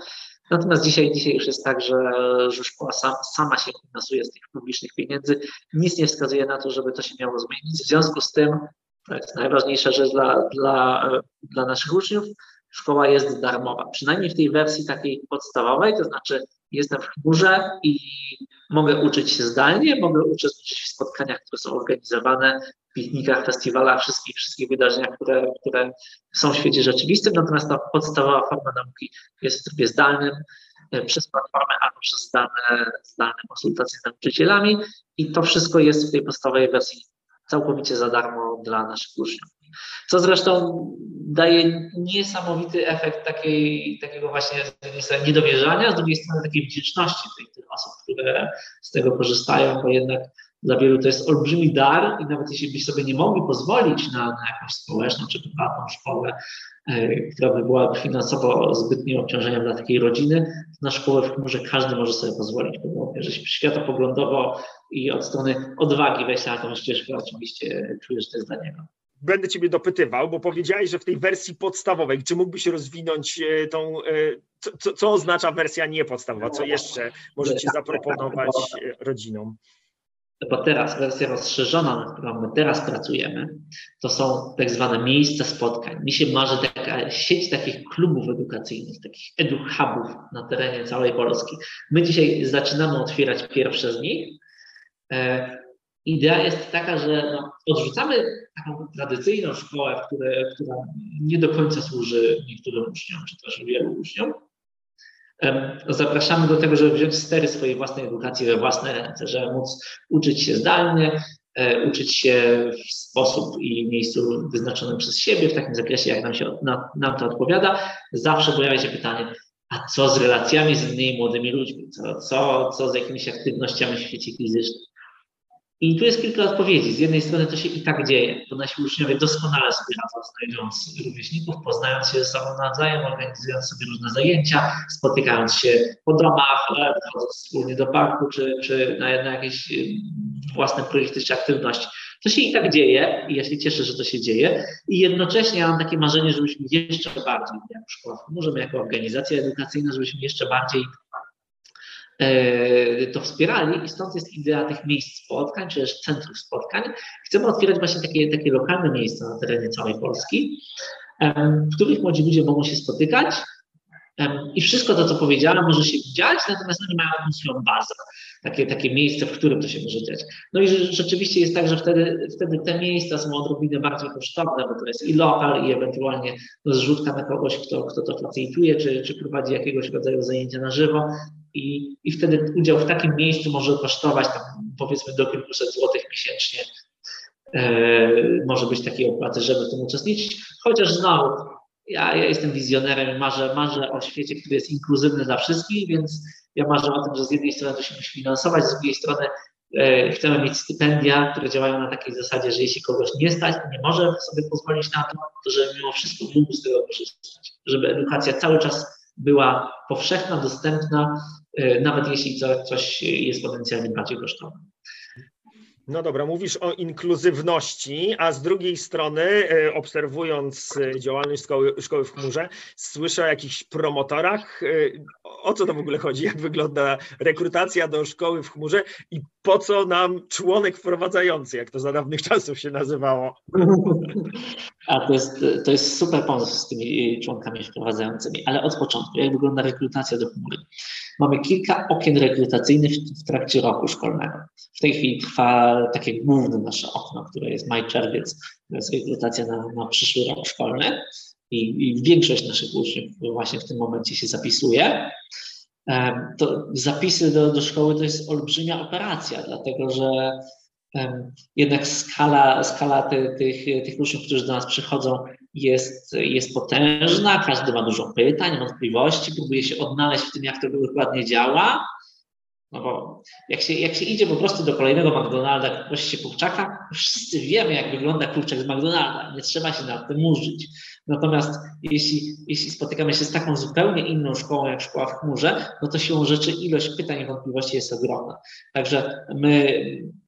Natomiast dzisiaj, dzisiaj już jest tak, że, że szkoła sam, sama się finansuje z tych publicznych pieniędzy. Nic nie wskazuje na to, żeby to się miało zmienić. W związku z tym, to jest najważniejsza rzecz dla, dla, dla naszych uczniów, szkoła jest darmowa, przynajmniej w tej wersji takiej podstawowej, to znaczy jestem w chmurze i mogę uczyć się zdalnie, mogę uczestniczyć w spotkaniach, które są organizowane, w piknikach, festiwalach, wszystkich, wszystkich wydarzeniach, które, które są w świecie rzeczywistym, natomiast ta podstawowa forma nauki jest w trybie zdalnym. przez platformę albo przez zdalne, zdalne konsultacje z nauczycielami i to wszystko jest w tej podstawowej wersji całkowicie za darmo dla naszych uczniów. Co zresztą daje niesamowity efekt takiej, takiego właśnie niedowierzania, z drugiej strony takiej wdzięczności tych, tych osób, które z tego korzystają, bo jednak dla wielu to jest olbrzymi dar i nawet jeśli byś sobie nie mogli pozwolić na, na jakąś społeczną czy prywatną szkołę, e, która by była finansowo zbytnim obciążeniem dla takiej rodziny, na szkołę w chmurze każdy może sobie pozwolić, bo że światopoglądowo i od strony odwagi wejść na tą ścieżkę oczywiście czujesz, że to jest dla niego będę Ciebie dopytywał, bo powiedziałeś, że w tej wersji podstawowej, czy mógłbyś rozwinąć e, tą, e, co, co oznacza wersja niepodstawowa, co jeszcze możecie zaproponować e, rodzinom? Bo teraz wersja rozszerzona, nad którą my teraz pracujemy, to są tak zwane miejsca spotkań. Mi się marzy taka sieć takich klubów edukacyjnych, takich eduhubów na terenie całej Polski. My dzisiaj zaczynamy otwierać pierwsze z nich idea jest taka, że no, odrzucamy taką tradycyjną szkołę, które, która nie do końca służy niektórym uczniom, czy też wielu uczniom. Zapraszamy do tego, żeby wziąć stery swojej własnej edukacji we własne ręce, żeby móc uczyć się zdalnie, e, uczyć się w sposób i miejscu wyznaczonym przez siebie, w takim zakresie, jak nam, się, nam to odpowiada. Zawsze pojawia się pytanie, a co z relacjami z innymi młodymi ludźmi, co, co, co z jakimiś aktywnościami w świecie fizycznym. I tu jest kilka odpowiedzi. Z jednej strony to się i tak dzieje, bo nasi uczniowie doskonale sobie radzą, znajdując rówieśników, poznając się ze sobą nawzajem, organizując sobie różne zajęcia, spotykając się po domach, wchodząc wspólnie do parku, czy, czy na, na jakieś własne projekty czy aktywności. To się i tak dzieje i ja się cieszę, że to się dzieje. I jednocześnie ja mam takie marzenie, żebyśmy jeszcze bardziej, jako szkoła, możemy jako organizacja edukacyjna, żebyśmy jeszcze bardziej E, to wspierali i stąd jest idea tych miejsc spotkań, czy też centrów spotkań. Chcemy otwierać właśnie takie, takie lokalne miejsca na terenie całej Polski, w których młodzi ludzie mogą się spotykać i wszystko to, co powiedziałem, może się dziać, natomiast oni mają jakąś swoją bazę, takie, takie miejsce, w którym to się może dziać. No i rzeczywiście jest tak, że wtedy, wtedy te miejsca są odrobinę bardziej kosztowne, bo to jest i lokal, i ewentualnie no, zrzutka na kogoś, kto, kto to facilituje, czy, czy prowadzi jakiegoś rodzaju zajęcia na żywo i, i wtedy udział w takim miejscu może kosztować tam powiedzmy do kilkuset złotych miesięcznie. E, może być takiej opłaty, żeby w tym uczestniczyć, chociaż znowu ja, ja jestem wizjonerem marzę, marzę o świecie, który jest inkluzywny dla wszystkich, więc ja marzę o tym, że z jednej strony to się musi finansować, z drugiej strony e, chcemy mieć stypendia, które działają na takiej zasadzie, że jeśli kogoś nie stać, nie może sobie pozwolić na to, to żeby mimo wszystko mógł z tego korzystać, żeby edukacja cały czas była powszechna, dostępna, e, nawet jeśli coś jest potencjalnie bardziej kosztowne. No dobra, mówisz o inkluzywności, a z drugiej strony, e, obserwując e, działalność szkoły, szkoły w chmurze, słyszę o jakichś promotorach. O co to w ogóle chodzi? Jak wygląda rekrutacja do szkoły w chmurze i po co nam członek wprowadzający, jak to za dawnych *laughs* czasów się nazywało? A to jest, to jest super pomysł z tymi członkami wprowadzającymi, ale od początku, jak wygląda rekrutacja do chmury? Mamy kilka okien rekrutacyjnych w trakcie roku szkolnego. W tej chwili trwa takie główne nasze okno, które jest maj-czerwiec, to jest rekrutacja na, na przyszły rok szkolny i, i większość naszych uczniów właśnie w tym momencie się zapisuje to zapisy do, do szkoły to jest olbrzymia operacja, dlatego że jednak skala, skala ty, tych, tych uczniów, którzy do nas przychodzą, jest, jest potężna, każdy ma dużo pytań, wątpliwości, próbuje się odnaleźć w tym, jak to dokładnie działa. No bo jak się, jak się idzie po prostu do kolejnego McDonalda, prosi się kurczaka, wszyscy wiemy, jak wygląda kurczak z McDonalda, nie trzeba się nad tym murzyć. Natomiast jeśli, jeśli spotykamy się z taką zupełnie inną szkołą jak szkoła w chmurze, no to siłą rzeczy ilość pytań i wątpliwości jest ogromna. Także my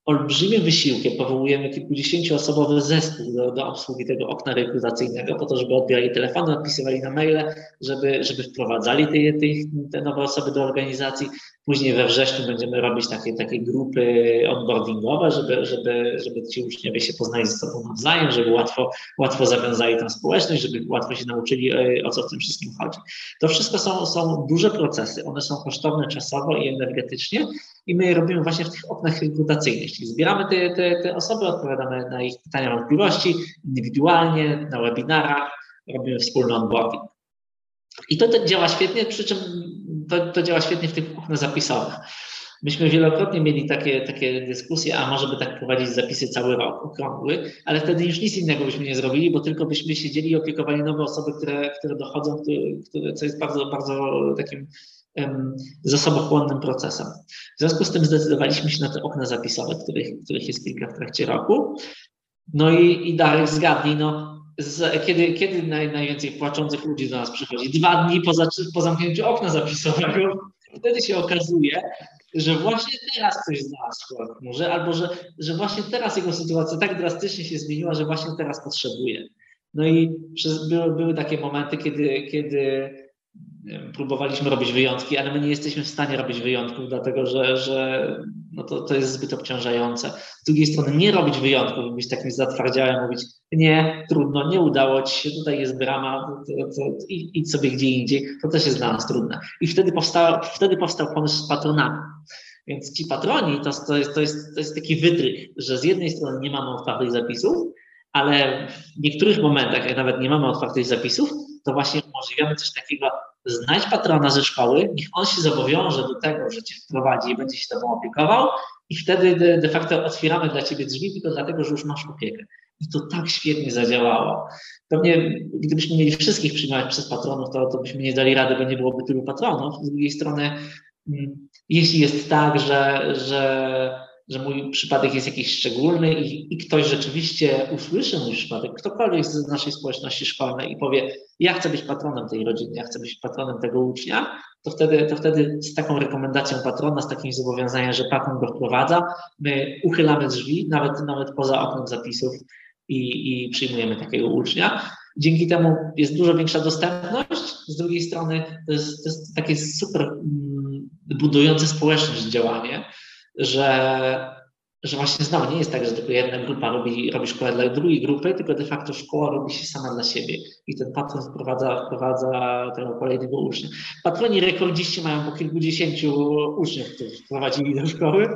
olbrzymim wysiłkiem powołujemy kilkudziesięcioosobowy zespół do, do obsługi tego okna rekrutacyjnego, po to, żeby odbierali telefony, odpisywali na maile, żeby, żeby wprowadzali te, te, te nowe osoby do organizacji. Później we wrześniu będziemy robić takie, takie grupy onboardingowe, żeby, żeby, żeby ci uczniowie się poznali ze sobą nawzajem, żeby łatwo, łatwo zawiązali tę społeczność, żeby łatwo się nauczyli, e, o co w tym wszystkim chodzi. To wszystko są, są duże procesy, one są kosztowne czasowo i energetycznie i my je robimy właśnie w tych oknach rekrutacyjnych, czyli zbieramy te, te, te osoby, odpowiadamy na ich pytania, wątpliwości indywidualnie, na webinarach, robimy wspólny onboarding. I to, to działa świetnie, przy czym to, to działa świetnie w tych oknach zapisowych. Myśmy wielokrotnie mieli takie, takie dyskusje, a może by tak prowadzić zapisy cały rok, okrągły, ale wtedy już nic innego byśmy nie zrobili, bo tylko byśmy siedzieli i opiekowali nowe osoby, które, które dochodzą, które, które, co jest bardzo, bardzo takim um, zasobochłonnym procesem. W związku z tym zdecydowaliśmy się na te okna zapisowe, których, których jest kilka w trakcie roku. No i, i Darek zgadnij, no, z, kiedy, kiedy naj, najwięcej płaczących ludzi do nas przychodzi? Dwa dni po, po zamknięciu okna zapisowego. Wtedy się okazuje, że właśnie teraz ktoś znalazł może, albo że, że właśnie teraz jego sytuacja tak drastycznie się zmieniła, że właśnie teraz potrzebuje. No i przez, były, były takie momenty, kiedy, kiedy próbowaliśmy robić wyjątki, ale my nie jesteśmy w stanie robić wyjątków, dlatego że, że no to, to jest zbyt obciążające. Z drugiej strony nie robić wyjątków, być takim zatwardziałym, mówić nie, trudno, nie udało ci się, tutaj jest brama, to, to, idź sobie gdzie indziej, to też jest dla nas trudne. I wtedy powstał, wtedy powstał pomysł z patronami. Więc ci patroni to, to, jest, to, jest, to jest taki wytrych, że z jednej strony nie mamy otwartych zapisów, ale w niektórych momentach, jak nawet nie mamy otwartych zapisów, to właśnie umożliwiamy coś takiego, znajdź patrona ze szkoły, niech on się zobowiąże do tego, że cię wprowadzi i będzie się tobą opiekował i wtedy de, de facto otwieramy dla ciebie drzwi tylko dlatego, że już masz opiekę. I to tak świetnie zadziałało. Pewnie gdybyśmy mieli wszystkich przyjmować przez patronów, to, to byśmy nie dali rady, bo nie byłoby tylu patronów. Z drugiej strony, mm, jeśli jest tak, że, że że mój przypadek jest jakiś szczególny i, i, ktoś rzeczywiście usłyszy mój przypadek, ktokolwiek z naszej społeczności szkolnej i powie, ja chcę być patronem tej rodziny, ja chcę być patronem tego ucznia, to wtedy, to wtedy z taką rekomendacją patrona, z takim zobowiązaniem, że patron go wprowadza, my uchylamy drzwi, nawet, nawet poza oknem zapisów i, i przyjmujemy takiego ucznia. Dzięki temu jest dużo większa dostępność, z drugiej strony to jest, to jest takie super mm, budujące społeczność działanie, że, że właśnie znowu nie jest tak, że tylko jedna grupa robi, robi szkołę dla drugiej grupy, tylko de facto szkoła robi się sama dla siebie i ten patron wprowadza, wprowadza tego kolejnego ucznia. Patroni rekordziści mają po kilkudziesięciu uczniów, których wprowadzili do szkoły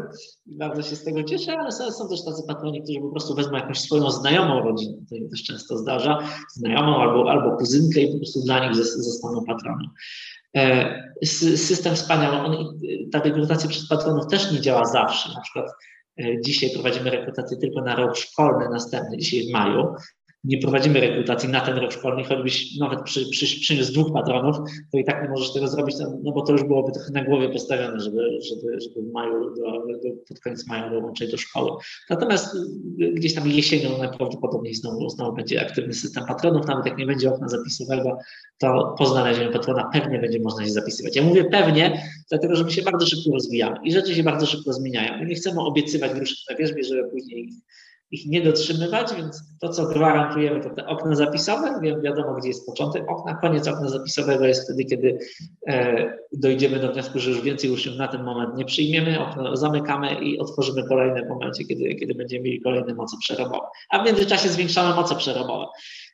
i bardzo się z tego cieszę, ale są, są też tacy patroni, którzy po prostu wezmą jakąś swoją znajomą rodzinę, to się też często zdarza, znajomą albo, albo kuzynkę i po prostu dla nich zostaną patronem. E, system wspaniały. On, ta rekrutacja przez patronów też nie działa zawsze. Na przykład e, dzisiaj prowadzimy rekrutację tylko na rok szkolny następny, dzisiaj w maju, nie prowadzimy rekrutacji na ten rok szkolny, choćbyś nawet przy, przy, przyniósł dwóch patronów, to i tak nie możesz tego zrobić, no, no bo to już byłoby trochę na głowie postawione, żeby, żeby, żeby w maju, do, do, pod koniec maja dołączyć do szkoły. Natomiast y, gdzieś tam jesienią najprawdopodobniej znowu, znowu będzie aktywny system patronów, nawet jak nie będzie okna zapisowego, to po znalezieniu patrona pewnie będzie można się zapisywać. Ja mówię pewnie, dlatego że my się bardzo szybko rozwijamy i rzeczy się bardzo szybko zmieniają. My nie chcemy obiecywać gruszek na wierzbie, żeby później ich nie dotrzymywać, więc to, co gwarantujemy, to te okna zapisowe, wiem, wiadomo, gdzie jest początek okna, koniec okna zapisowego jest wtedy, kiedy e, dojdziemy do wniosku, że już więcej uczniów na ten moment nie przyjmiemy, okno zamykamy i otworzymy kolejne w momencie, kiedy, kiedy będziemy mieli kolejne moce przerobowe. A w międzyczasie zwiększamy moce przerobowe.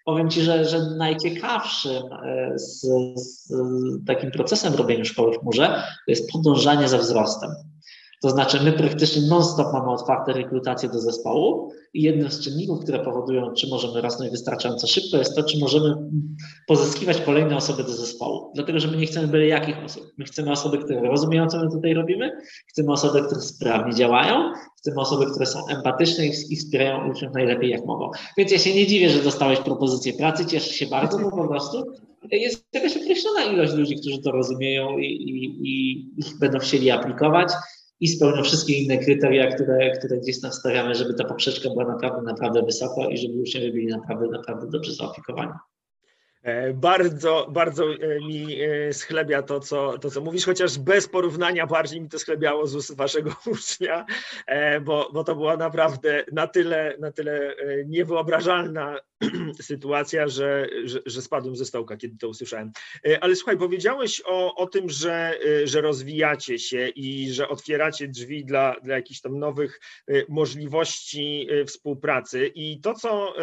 Powiem Ci, że, że najciekawszym e, z, z takim procesem robienia szkoły w chmurze to jest podążanie za wzrostem. To znaczy, my praktycznie non-stop mamy otwarte rekrutacje do zespołu i jednym z czynników, które powodują, czy możemy rosnąć wystarczająco szybko, jest to, czy możemy pozyskiwać kolejne osoby do zespołu. Dlatego, że my nie chcemy byle jakich osób. My chcemy osoby, które rozumieją, co my tutaj robimy, chcemy osoby, które sprawnie działają, chcemy osoby, które są empatyczne i wspierają uczniów najlepiej jak mogą. Więc ja się nie dziwię, że dostałeś propozycję pracy, cieszę się bardzo, bo po prostu jest jakaś określona ilość ludzi, którzy to rozumieją i, i, i będą chcieli aplikować i spełnią wszystkie inne kryteria, które, które gdzieś tam stawiamy, żeby ta poprzeczka była naprawdę, naprawdę wysoko i żeby uczniowie byli naprawdę, naprawdę dobrze zaopiekowani. E, bardzo, bardzo e, mi e, schlebia to co, to, co mówisz, chociaż bez porównania bardziej mi to schlebiało z ust waszego *laughs* ucznia, bo, bo to była naprawdę na tyle, na tyle niewyobrażalna *clears throat* sytuacja, że, że, że, spadłem ze stołka, kiedy to usłyszałem. Ale słuchaj, powiedziałeś o, o tym, że, że rozwijacie się i że otwieracie drzwi dla, dla jakichś tam nowych możliwości współpracy i to, co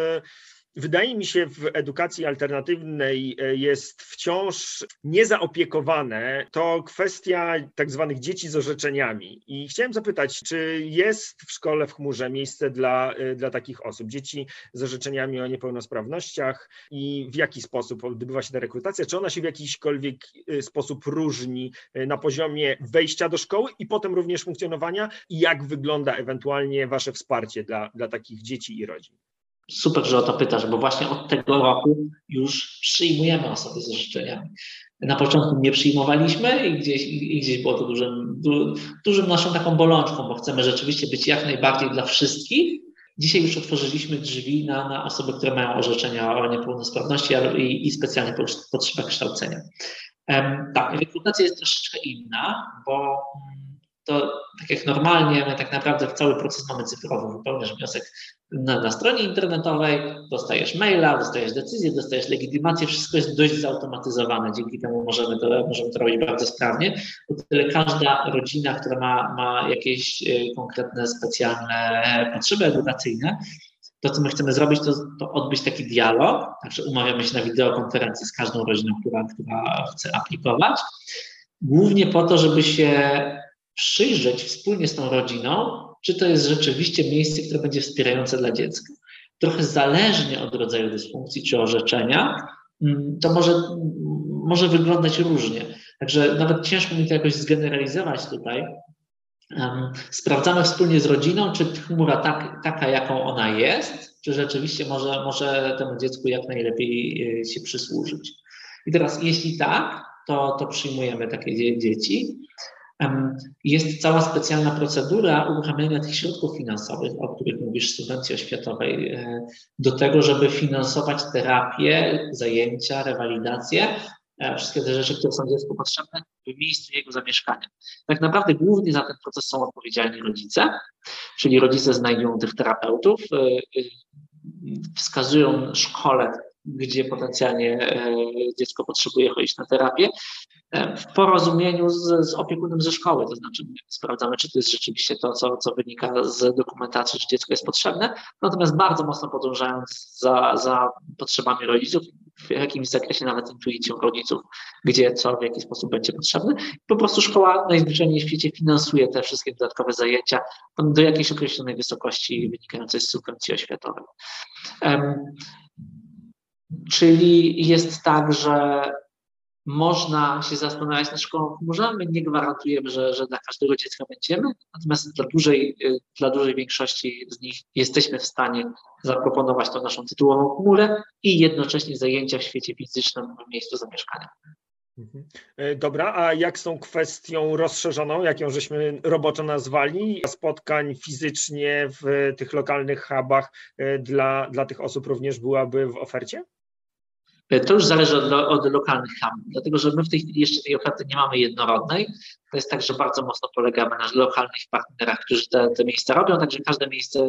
wydaje mi się, w edukacji alternatywnej e, jest wciąż niezaopiekowane, to kwestia tak zwanych dzieci z orzeczeniami. I chciałem zapytać, czy jest w szkole w chmurze miejsce dla, e, dla takich osób, dzieci z orzeczeniami o niepełnosprawnościach i w jaki sposób odbywa się ta rekrutacja? Czy ona się w jakiśkolwiek e, sposób różni na poziomie wejścia do szkoły i potem również funkcjonowania? I jak wygląda ewentualnie Wasze wsparcie dla, dla takich dzieci i rodzin? Super, że o to pytasz, bo właśnie od tego roku już przyjmujemy osoby z życzeniami. Na początku nie przyjmowaliśmy i gdzieś, i gdzieś było to dużym, du, dużym naszą taką bolączką, bo chcemy rzeczywiście być jak najbardziej dla wszystkich. Dzisiaj już otworzyliśmy drzwi na, na osoby, które mają orzeczenia o niepełnosprawności i, i specjalnie potrzebach kształcenia. Um, tak, rekrutacja jest troszeczkę inna, bo to tak jak normalnie, my tak naprawdę cały proces mamy cyfrowy. Wypełniasz wniosek na, na, stronie internetowej, dostajesz maila, dostajesz decyzję, dostajesz legitymację, wszystko jest dość zautomatyzowane. Dzięki temu możemy to, możemy to robić bardzo sprawnie. O tyle każda rodzina, która ma, ma jakieś e, konkretne, specjalne potrzeby edukacyjne, to, co my chcemy zrobić, to, to odbyć taki dialog, także umawiamy się na wideokonferencji z każdą rodziną, która, która chce aplikować, głównie po to, żeby się przyjrzeć wspólnie z tą rodziną, czy to jest rzeczywiście miejsce, które będzie wspierające dla dziecka. Trochę zależnie od rodzaju dysfunkcji czy orzeczenia, mm, to może, może wyglądać różnie. Także nawet ciężko mi to jakoś zgeneralizować tutaj. sprawdzamy wspólnie z rodziną, czy chmura tak, taka, jaką ona jest, czy rzeczywiście może, może temu dziecku jak najlepiej e, się przysłużyć. I teraz, jeśli tak, to, to przyjmujemy takie dzieci. Jest cała specjalna procedura uruchamiania tych środków finansowych, o których mówisz, subwencji oświatowej, e, do tego, żeby finansować terapię, zajęcia, rewalidację, e, wszystkie te rzeczy, które są dziecku potrzebne w miejscu jego zamieszkania. Tak naprawdę głównie za ten proces są odpowiedzialni rodzice, czyli rodzice znajdują tych terapeutów, e, wskazują szkole, gdzie potencjalnie dziecko potrzebuje chodzić na terapię w porozumieniu z, z opiekunem ze szkoły, to znaczy sprawdzamy, czy to jest rzeczywiście to, co, co wynika z dokumentacji, że dziecko jest potrzebne, natomiast bardzo mocno podążając za, za potrzebami rodziców, w jakimś zakresie nawet intuicją rodziców, gdzie, co, w jaki sposób będzie potrzebne. Po prostu szkoła najzwyczajniej w świecie finansuje te wszystkie dodatkowe zajęcia do jakiejś określonej wysokości wynikającej z subwencji oświatowej. Um, czyli jest tak, że można się zastanawiać nad szkołą chmurze. My nie gwarantujemy, że, że dla każdego dziecka będziemy, natomiast dla dużej, y, dla dużej większości z nich jesteśmy w stanie zaproponować tą naszą tytułową chmurę i jednocześnie zajęcia w świecie fizycznym w miejscu zamieszkania. Mhm. E, dobra, a jak z tą kwestią rozszerzoną, jak ją żeśmy roboczo nazwali, spotkań fizycznie w tych lokalnych hubach e, dla, dla tych osób również byłaby w ofercie? To już zależy od, od lokalnych ham, dlatego że my w tej chwili jeszcze tej oferty nie mamy jednorodnej. To jest tak, że bardzo mocno polegamy na lokalnych partnerach, którzy te, te miejsca robią, także każde miejsce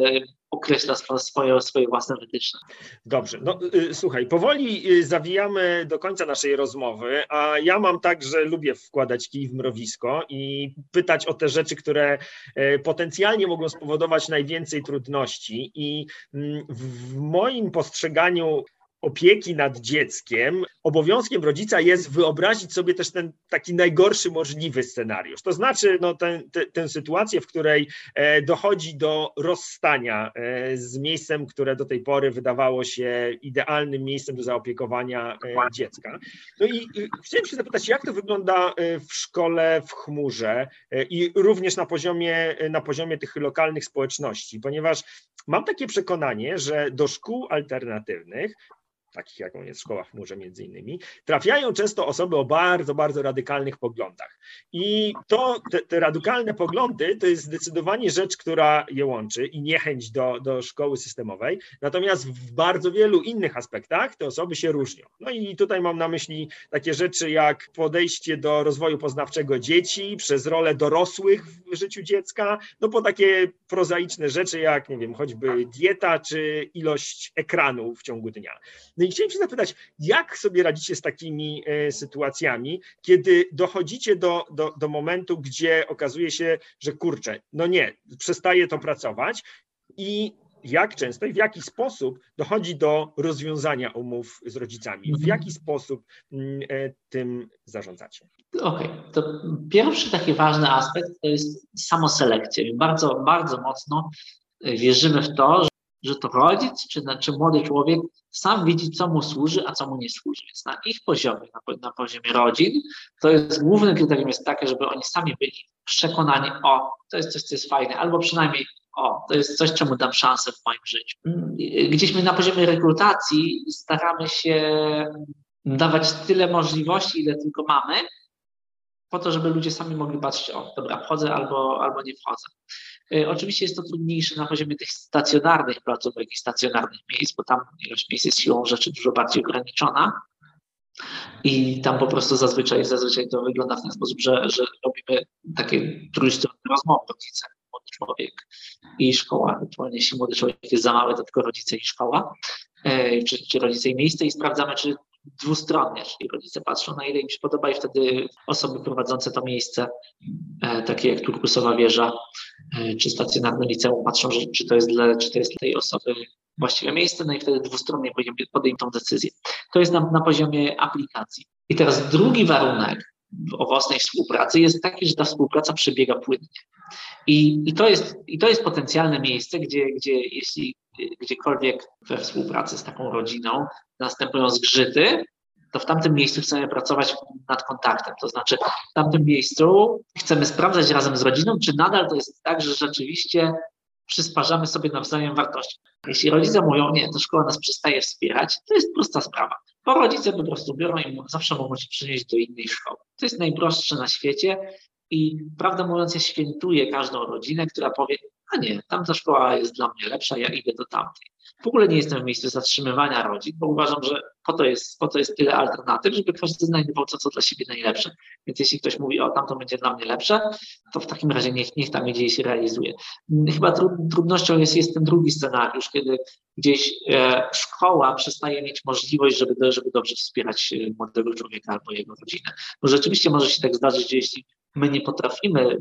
określa swoje, swoje własne wytyczne. Dobrze, no y, słuchaj, powoli y, zawijamy do końca naszej rozmowy, a ja mam tak, że lubię wkładać kij w mrowisko i pytać o te rzeczy, które y, potencjalnie mogą spowodować najwięcej trudności i mm, w moim postrzeganiu opieki nad dzieckiem, obowiązkiem rodzica jest wyobrazić sobie też ten taki najgorszy możliwy scenariusz. To znaczy no, te, tę sytuację, w której e, dochodzi do rozstania e, z miejscem, które do tej pory wydawało się idealnym miejscem do zaopiekowania e, dziecka. No i chciałem się zapytać, jak to wygląda w szkole w chmurze i również na poziomie, na poziomie tych lokalnych społeczności, ponieważ mam takie przekonanie, że do szkół alternatywnych takich jaką jest szkoła w chmurze między innymi, trafiają często osoby o bardzo, bardzo radykalnych poglądach. I to, te, te, radykalne poglądy to jest zdecydowanie rzecz, która je łączy i niechęć do, do szkoły systemowej. Natomiast w bardzo wielu innych aspektach te osoby się różnią. No i tutaj mam na myśli takie rzeczy jak podejście do rozwoju poznawczego dzieci, przez rolę dorosłych w życiu dziecka, no po takie prozaiczne rzeczy jak, nie wiem, choćby dieta czy ilość ekranu w ciągu dnia. No i chciałem się zapytać, jak sobie radzicie z takimi e, sytuacjami, kiedy dochodzicie do, do, do momentu, gdzie okazuje się, że kurczę, no nie, przestaje to pracować i jak często i w jaki sposób dochodzi do rozwiązania umów z rodzicami? W jaki sposób mm, e, tym zarządzacie? Okej, okay. to pierwszy taki ważny aspekt to jest samoselekcja. Bardzo, bardzo mocno wierzymy w to, że to rodzic czy, czy młody człowiek sam widzi, co mu służy, a co mu nie służy. Więc na ich poziomie, na, na poziomie rodzin, to jest głównym kryterium jest takie, żeby oni sami byli przekonani, o, to jest coś, co jest fajne, albo przynajmniej o, to jest coś, czemu dam szansę w moim życiu. Gdzieś my na poziomie rekrutacji staramy się dawać tyle możliwości, ile tylko mamy, po to, żeby ludzie sami mogli patrzeć, o, dobra, wchodzę albo, albo nie wchodzę. Y, oczywiście jest to trudniejsze na poziomie tych stacjonarnych placówek i stacjonarnych miejsc, bo tam ilość miejsc jest siłą rzeczy dużo bardziej ograniczona. I tam po prostu zazwyczaj, zazwyczaj to wygląda w ten sposób, że, że robimy takie trójstronne rozmowy rodzice, młody człowiek i szkoła. Ewentualnie jeśli młody człowiek jest za mały, to tylko rodzice i szkoła, y, czy, czy rodzice i miejsce i sprawdzamy, czy dwustronnie, czyli rodzice patrzą na ile im się podoba i wtedy osoby prowadzące to miejsce, e, takie jak turkusowa wieża e, czy stacjonarne liceum patrzą, że, czy, to jest dla, czy to jest dla tej osoby właściwe miejsce, no i wtedy dwustronnie podejmą tą decyzję. To jest na, na poziomie aplikacji. I teraz drugi warunek owocnej współpracy jest taki, że ta współpraca przebiega płynnie. I, i, to, jest, i to jest potencjalne miejsce, gdzie, gdzie jeśli gdziekolwiek we współpracy z taką rodziną następują zgrzyty, to w tamtym miejscu chcemy pracować nad kontaktem. To znaczy, w tamtym miejscu chcemy sprawdzać razem z rodziną, czy nadal to jest tak, że rzeczywiście przysparzamy sobie nawzajem wartości. Jeśli rodzice mówią, nie, to szkoła nas przestaje wspierać, to jest prosta sprawa. Bo rodzice po prostu biorą i zawsze mogą się przynieść do innej szkoły. To jest najprostsze na świecie i prawdę mówiąc, ja świętuję każdą rodzinę, która powie, a nie, tamta szkoła jest dla mnie lepsza, ja idę do tamtej. W ogóle nie jestem w miejscu zatrzymywania rodzin, bo uważam, że po to jest, po to jest tyle alternatyw, żeby każdy znajdował to, co dla siebie najlepsze. Więc jeśli ktoś mówi, o tamto będzie dla mnie lepsze, to w takim razie niech, niech tam idzie i się realizuje. Chyba trudnością jest, jest ten drugi scenariusz, kiedy gdzieś e, szkoła przestaje mieć możliwość, żeby, żeby dobrze wspierać e, młodego człowieka albo jego rodzinę. Bo rzeczywiście może się tak zdarzyć, że jeśli my nie potrafimy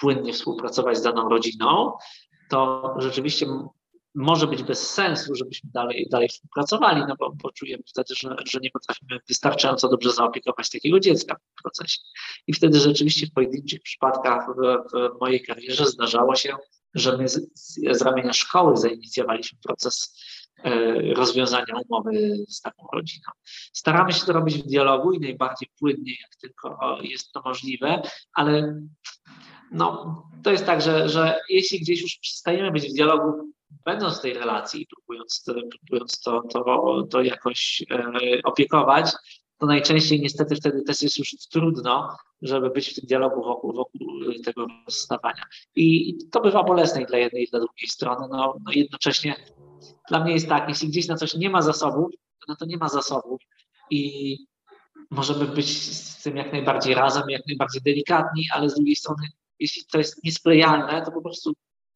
płynnie współpracować z daną rodziną, to rzeczywiście może być bez sensu, żebyśmy dalej, dalej współpracowali, no bo, bo czujemy wtedy, że, że nie potrafimy wystarczająco dobrze zaopiekować takiego dziecka w procesie. I wtedy rzeczywiście w pojedynczych przypadkach w, w mojej karierze zdarzało się, że my z, z ramienia szkoły zainicjowaliśmy proces rozwiązania umowy z taką rodziną. Staramy się to robić w dialogu i najbardziej płynnie, jak tylko jest to możliwe, ale no, to jest tak, że, że jeśli gdzieś już przestajemy być w dialogu, będąc w tej relacji i próbując, próbując to, to, to jakoś e, opiekować, to najczęściej niestety wtedy też jest już trudno, żeby być w tym dialogu wokół, wokół tego rozstawania. I to bywa bolesne i dla jednej i dla drugiej strony. No, no jednocześnie dla mnie jest tak, jeśli gdzieś na coś nie ma zasobów, no to nie ma zasobów i możemy być z tym jak najbardziej razem, jak najbardziej delikatni, ale z drugiej strony jeśli to jest niesklejalne, to po prostu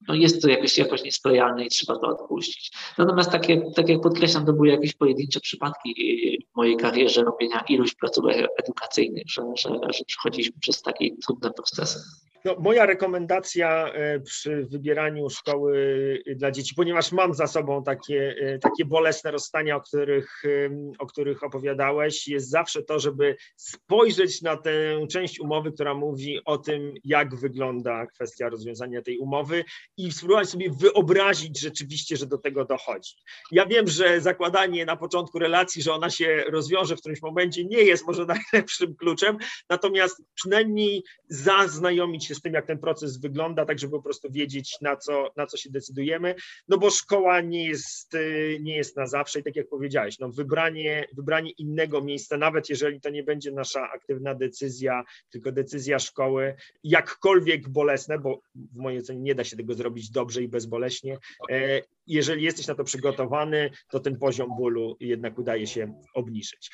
no jest to jakoś, jakoś niesklejalne i trzeba to odpuścić. Natomiast takie, tak jak podkreślam, to były jakieś pojedyncze przypadki mojej karierze robienia iluś placówek edukacyjnych, że, że, że przechodziliśmy przez takie trudne procesy. No, moja rekomendacja e, przy wybieraniu szkoły e, dla dzieci, ponieważ mam za sobą takie, e, takie bolesne rozstania, o których, o których opowiadałeś, jest zawsze to, żeby spojrzeć na tę część umowy, która mówi o tym, jak wygląda kwestia rozwiązania tej umowy i spróbować sobie wyobrazić rzeczywiście, że do tego dochodzi. Ja wiem, że zakładanie na początku relacji, że ona się rozwiąże w którymś momencie, nie jest może *laughs* najlepszym kluczem, natomiast przynajmniej zaznajomić się z tym, jak ten proces wygląda, tak żeby po prostu wiedzieć, na co, na co się decydujemy, no bo szkoła nie jest, y, nie jest na zawsze i tak jak powiedziałeś, no wybranie, wybranie innego miejsca, nawet jeżeli to nie będzie nasza aktywna decyzja, tylko decyzja szkoły, jakkolwiek bolesne, bo w mojej ocenie nie da się tego zrobić dobrze i bezboleśnie, e, jeżeli jesteś na to przygotowany, to ten poziom bólu jednak udaje się obniżyć.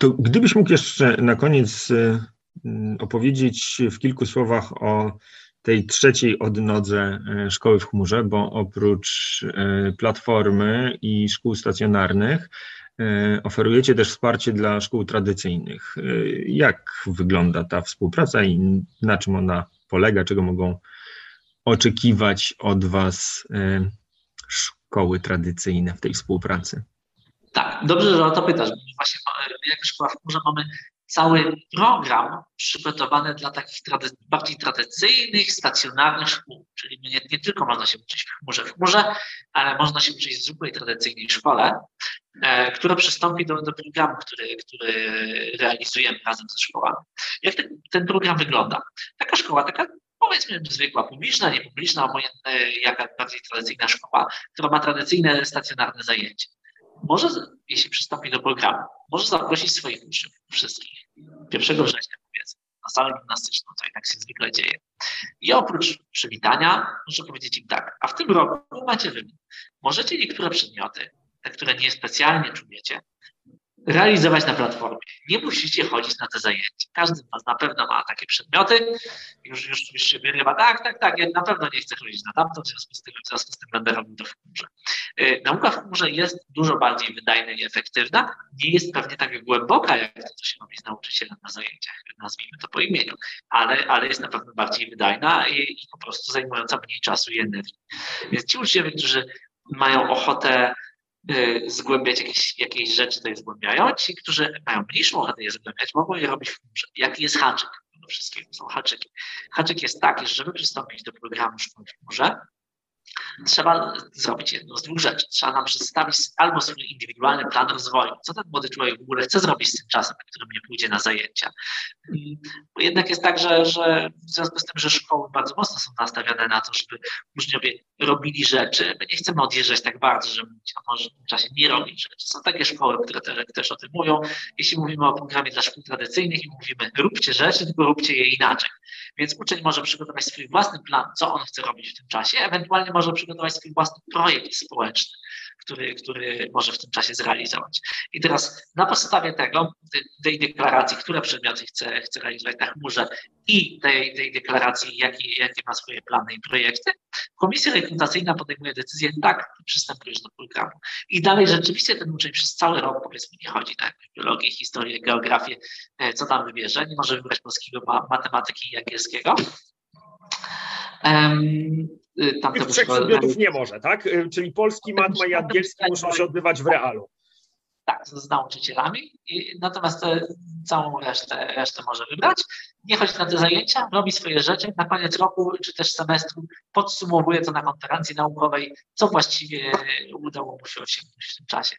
To gdybyś mógł jeszcze na koniec y, Mm, opowiedzieć w kilku słowach o tej trzeciej odnodze e, szkoły w chmurze, bo oprócz e, platformy i szkół stacjonarnych oferujecie też wsparcie dla szkół tradycyjnych. Jak wygląda ta współpraca i na czym ona polega, czego mogą oczekiwać od Was szkoły tradycyjne w tej współpracy? Tak, dobrze, że o to pytasz. Właśnie jako szkoła w chmurze mamy cały program przygotowany dla takich trady bardziej tradycyjnych, stacjonarnych szkół. Czyli nie, nie, tylko można się uczyć w chmurze, w chmurze, ale można się uczyć w zwykłej tradycyjnej szkole, e, która przystąpi do, do programu, który, który realizujemy razem ze szkołami. Jak ten, ten program wygląda? Taka szkoła, taka powiedzmy zwykła, publiczna, niepubliczna, obojętnie jaka bardziej tradycyjna szkoła, która ma tradycyjne, stacjonarne zajęcie. Może, jeśli przystąpi do programu, może zaprosić swoich uczniów, wszystkich, 1 września powiedzmy, na salę gimnastyczną, to jak się zwykle dzieje. I oprócz przywitania, muszę powiedzieć im tak, a w tym roku macie wybór. Możecie niektóre przedmioty, te, które nie specjalnie czujecie, realizować na platformie. Nie musicie chodzić na te zajęcia. Każdy z Was na pewno ma takie przedmioty. Już, już, już się wyrywa, tak, tak, tak, ja na pewno nie chcę chodzić na tamto, w związku z tym, w związku z tym będę robił to w chmurze. Yy, nauka w chmurze jest dużo bardziej wydajna i efektywna. Nie jest pewnie tak głęboka, jak to, co się robi z nauczycielem na zajęciach, nazwijmy to po imieniu, ale, ale jest na pewno bardziej wydajna i, i po prostu zajmująca mniej czasu i energii. Więc ci uczniowie, którzy mają ochotę Y, zgłębiać jakieś, jakieś rzeczy, to je zgłębiają. Ci, którzy mają mniejszą ochotę je zgłębiać, mogą je robić. Jaki jest haczyk? Do wszystkiego są haczyki. Haczyk jest taki, że żeby przystąpić do programu szkoły w chmurze, trzeba zrobić jedną z dwóch rzeczy. Trzeba nam przedstawić albo swój indywidualny plan rozwoju, co ten młody człowiek w ogóle chce zrobić z tym czasem, którym nie pójdzie na zajęcia. Bo jednak jest tak, że, że w związku z tym, że szkoły bardzo mocno są nastawione na to, żeby uczniowie robili rzeczy, my nie chcemy odjeżdżać tak bardzo, żeby może w tym czasie nie robić rzeczy. Są takie szkoły, które też o tym mówią. Jeśli mówimy o programie dla szkół tradycyjnych i mówimy róbcie rzeczy, tylko róbcie je inaczej. Więc uczeń może przygotować swój własny plan, co on chce robić w tym czasie, ewentualnie może przygotować swój własny projekt społeczny, który, który może w tym czasie zrealizować. I teraz na podstawie tego, tej deklaracji, które przedmioty chce, chce realizować na chmurze i tej, tej deklaracji, jakie, jakie ma swoje plany i projekty, komisja rekrutacyjna podejmuje decyzję, tak, przystępujesz do programu. I dalej rzeczywiście ten uczeń przez cały rok, powiedzmy, nie chodzi na biologię, historię, geografię, e, co tam wybierze, nie może wybrać polskiego, matematyki i angielskiego. Tych trzech przedmiotów nie może, tak? Y, czyli polski, matma i angielski muszą się odbywać w realu. Tak, z nauczycielami, natomiast całą resztę, resztę może wybrać. Nie chodzi na te zajęcia, robi swoje rzeczy. Na koniec roku czy też semestru podsumowuje to na konferencji naukowej, co właściwie udało mu się osiągnąć w tym czasie.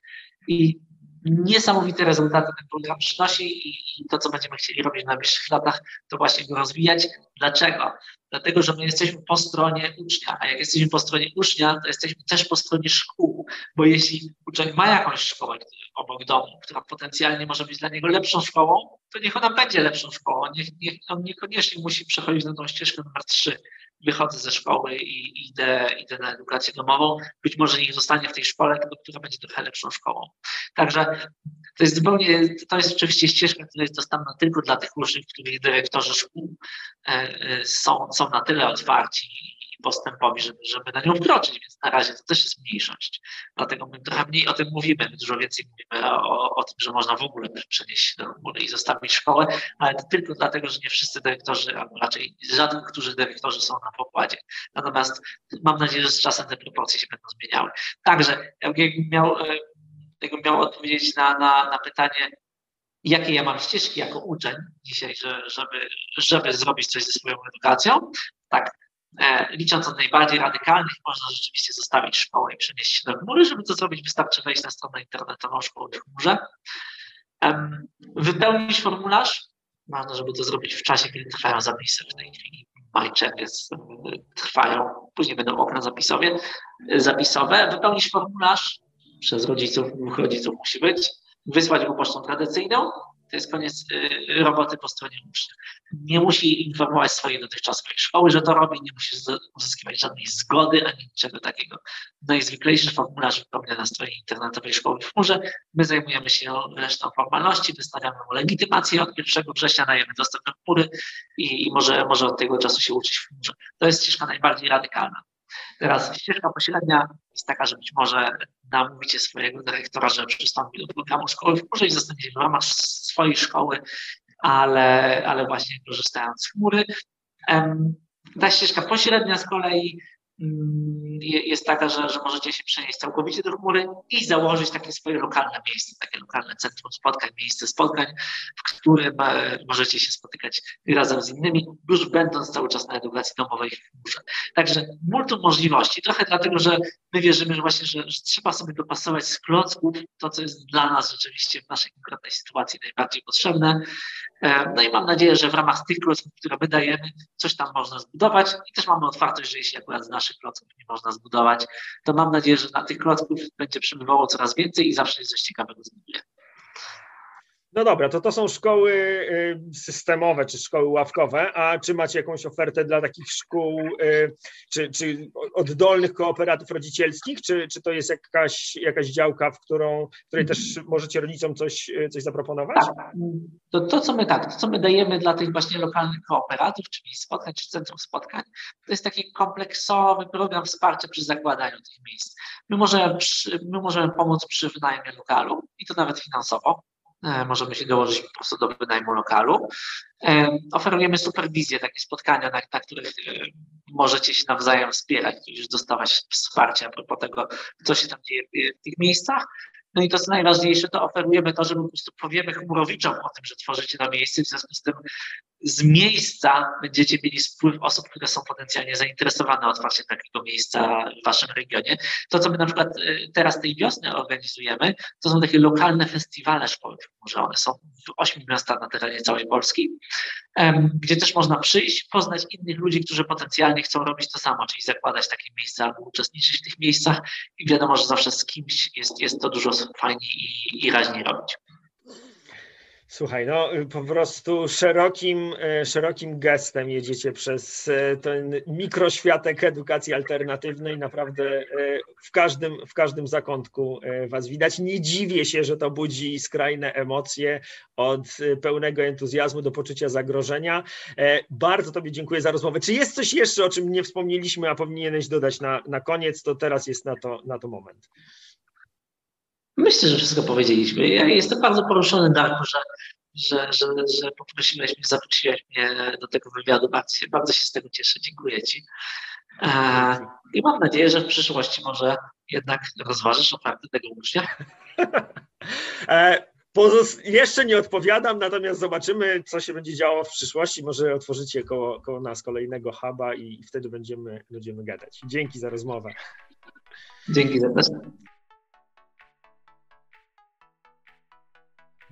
I niesamowite rezultaty ten program przynosi i, to, co będziemy chcieli robić w najbliższych latach, to właśnie go rozwijać. Dlaczego? Dlatego, że my jesteśmy po stronie ucznia, a jak jesteśmy po stronie ucznia, to jesteśmy też po stronie szkół, bo jeśli uczeń ma jakąś szkołę obok domu, która potencjalnie może być dla niego lepszą szkołą, to niech ona będzie lepszą szkołą. Niech, niech on niekoniecznie musi przechodzić na tą ścieżkę numer 3, wychodzę ze szkoły i idę, idę na edukację domową. Być może niech zostanie w tej szkole, która będzie trochę lepszą szkołą. Także to jest zupełnie, to jest oczywiście ścieżka, która jest dostępna tylko dla tych uczniów, których dyrektorzy szkół e, e, są, są na tyle otwarci postępowi, żeby, żeby na nią wkroczyć, więc na razie to też jest mniejszość. Dlatego my trochę mniej o tym mówimy, my dużo więcej mówimy o, o tym, że można w ogóle przenieść się do chmury i zostawić szkołę, ale to tylko dlatego, że nie wszyscy dyrektorzy, albo raczej rzadko którzy dyrektorzy są na pokładzie. Natomiast mam nadzieję, że z czasem te proporcje się będą zmieniały. Także jakbym miał, e, jakbym miał odpowiedzieć na, na, na pytanie, jakie ja mam ścieżki jako uczeń dzisiaj, że, żeby, żeby zrobić coś ze swoją edukacją. Tak, licząc od najbardziej radykalnych, można rzeczywiście zostawić szkołę i przenieść się do chmury. Żeby to zrobić, wystarczy wejść na stronę internetową szkoły w chmurze, wypełnić formularz. Ważne, żeby to zrobić w czasie, kiedy trwają zapisy. W tej chwili MyCheck trwają, później będą okna zapisowe, zapisowe. Wypełnić formularz przez rodziców, rodziców musi być, wysłać go pocztą tradycyjną to jest koniec y, roboty po stronie ucznia. Nie musi informować swojej dotychczasowej szkoły, że to robi, nie musi uzyskiwać żadnej zgody ani niczego takiego. Najzwyklejszy formularz wypełnia na stronie internetowej szkoły w chmurze. My zajmujemy się resztą formalności, wystawiamy mu legitymację od 1 września, dajemy dostęp do chmury i, i może, może od tego czasu się uczyć w chmurze. To jest ścieżka najbardziej radykalna. Teraz ścieżka pośrednia jest taka, że być może namówicie swojego dyrektora, że przystąpi do programu szkoły chmurze i zostanie w ramach swojej szkoły, ale, ale właśnie korzystając z chmury. Ta ścieżka pośrednia z kolei jest taka, że, że możecie się przenieść całkowicie do chmury i założyć takie swoje lokalne miejsce, takie lokalne centrum spotkań, miejsce spotkań, w którym e, możecie się spotykać razem z innymi, już będąc cały czas na edukacji domowej w chmurze. Także multum możliwości, trochę dlatego, że my wierzymy, że właśnie, że, że trzeba sobie dopasować z klocków to, co jest dla nas rzeczywiście w naszej konkretnej sytuacji najbardziej potrzebne. E, no i mam nadzieję, że w ramach tych klocków, które my dajemy, coś tam można zbudować i też mamy otwartość, że jeśli akurat z naszych klocków nie można zbudować, to mam nadzieję, że na tych klocków będzie przybywało coraz więcej i zawsze coś ciekawego zbuduje. No dobra, to to są szkoły y, systemowe czy szkoły ławkowe, a czy macie jakąś ofertę dla takich szkół, y, czy, czy oddolnych kooperatów rodzicielskich, czy, czy to jest jakaś, jakaś działka, w którą, której też możecie rodzicom coś, y, coś zaproponować? Tak. To, to, co my tak, to co my dajemy dla tych właśnie lokalnych kooperatów, czyli spotkań, czy centrum spotkań, to jest taki kompleksowy program wsparcia przy zakładaniu tych miejsc. My możemy, my możemy pomóc przy wynajmie lokalu i to nawet finansowo możemy się dołożyć po prostu do wynajmu lokalu. E, oferujemy superwizję, takie spotkania, na, na których e, możecie się nawzajem wspierać, już dostawać wsparcia a propos tego, co się tam dzieje w tych miejscach. No i to co najważniejsze, to oferujemy to, że po prostu powiemy chmurowiczom o tym, że tworzycie na miejsce, w związku z tym z miejsca będziecie mieli wpływ osób, które są potencjalnie zainteresowane otwarciem takiego miejsca w waszym regionie. To, co my na przykład y, teraz tej wiosny organizujemy, to są takie lokalne festiwale szkoły może one są w ośmiu miastach na terenie całej Polski, gdzie też można przyjść, poznać innych ludzi, którzy potencjalnie chcą robić to samo, czyli zakładać takie miejsca albo uczestniczyć w tych miejscach i wiadomo, że zawsze z kimś jest, jest to dużo fajniej i, i raźniej robić. Słuchaj, no po prostu szerokim, e, szerokim gestem jedziecie przez e, ten mikroświatek edukacji alternatywnej. Naprawdę e, w każdym, w każdym zakątku Was widać. Nie dziwię się, że to budzi skrajne emocje od pełnego entuzjazmu do poczucia zagrożenia. Bardzo Tobie dziękuję za rozmowę. Czy jest coś jeszcze, o czym nie wspomnieliśmy, a powinieneś dodać na, na koniec, to teraz jest na to, na to moment. Myślę, że wszystko powiedzieliśmy. Ja jestem bardzo poruszony, Darku, że, że, że, że poprosiłeś mnie, zaprosiłeś mnie do tego wywiadu. Bardzo, bardzo się z tego cieszę. Dziękuję Ci. E, I mam nadzieję, że w przyszłości może jednak rozważysz ofertę tego ucznia. *laughs* E, pozost- jeszcze nie odpowiadam, natomiast zobaczymy, co się będzie działo w przyszłości. Może otworzycie koło, koło nas kolejnego huba i wtedy będziemy, będziemy gadać. Dzięki za rozmowę. Dzięki za to.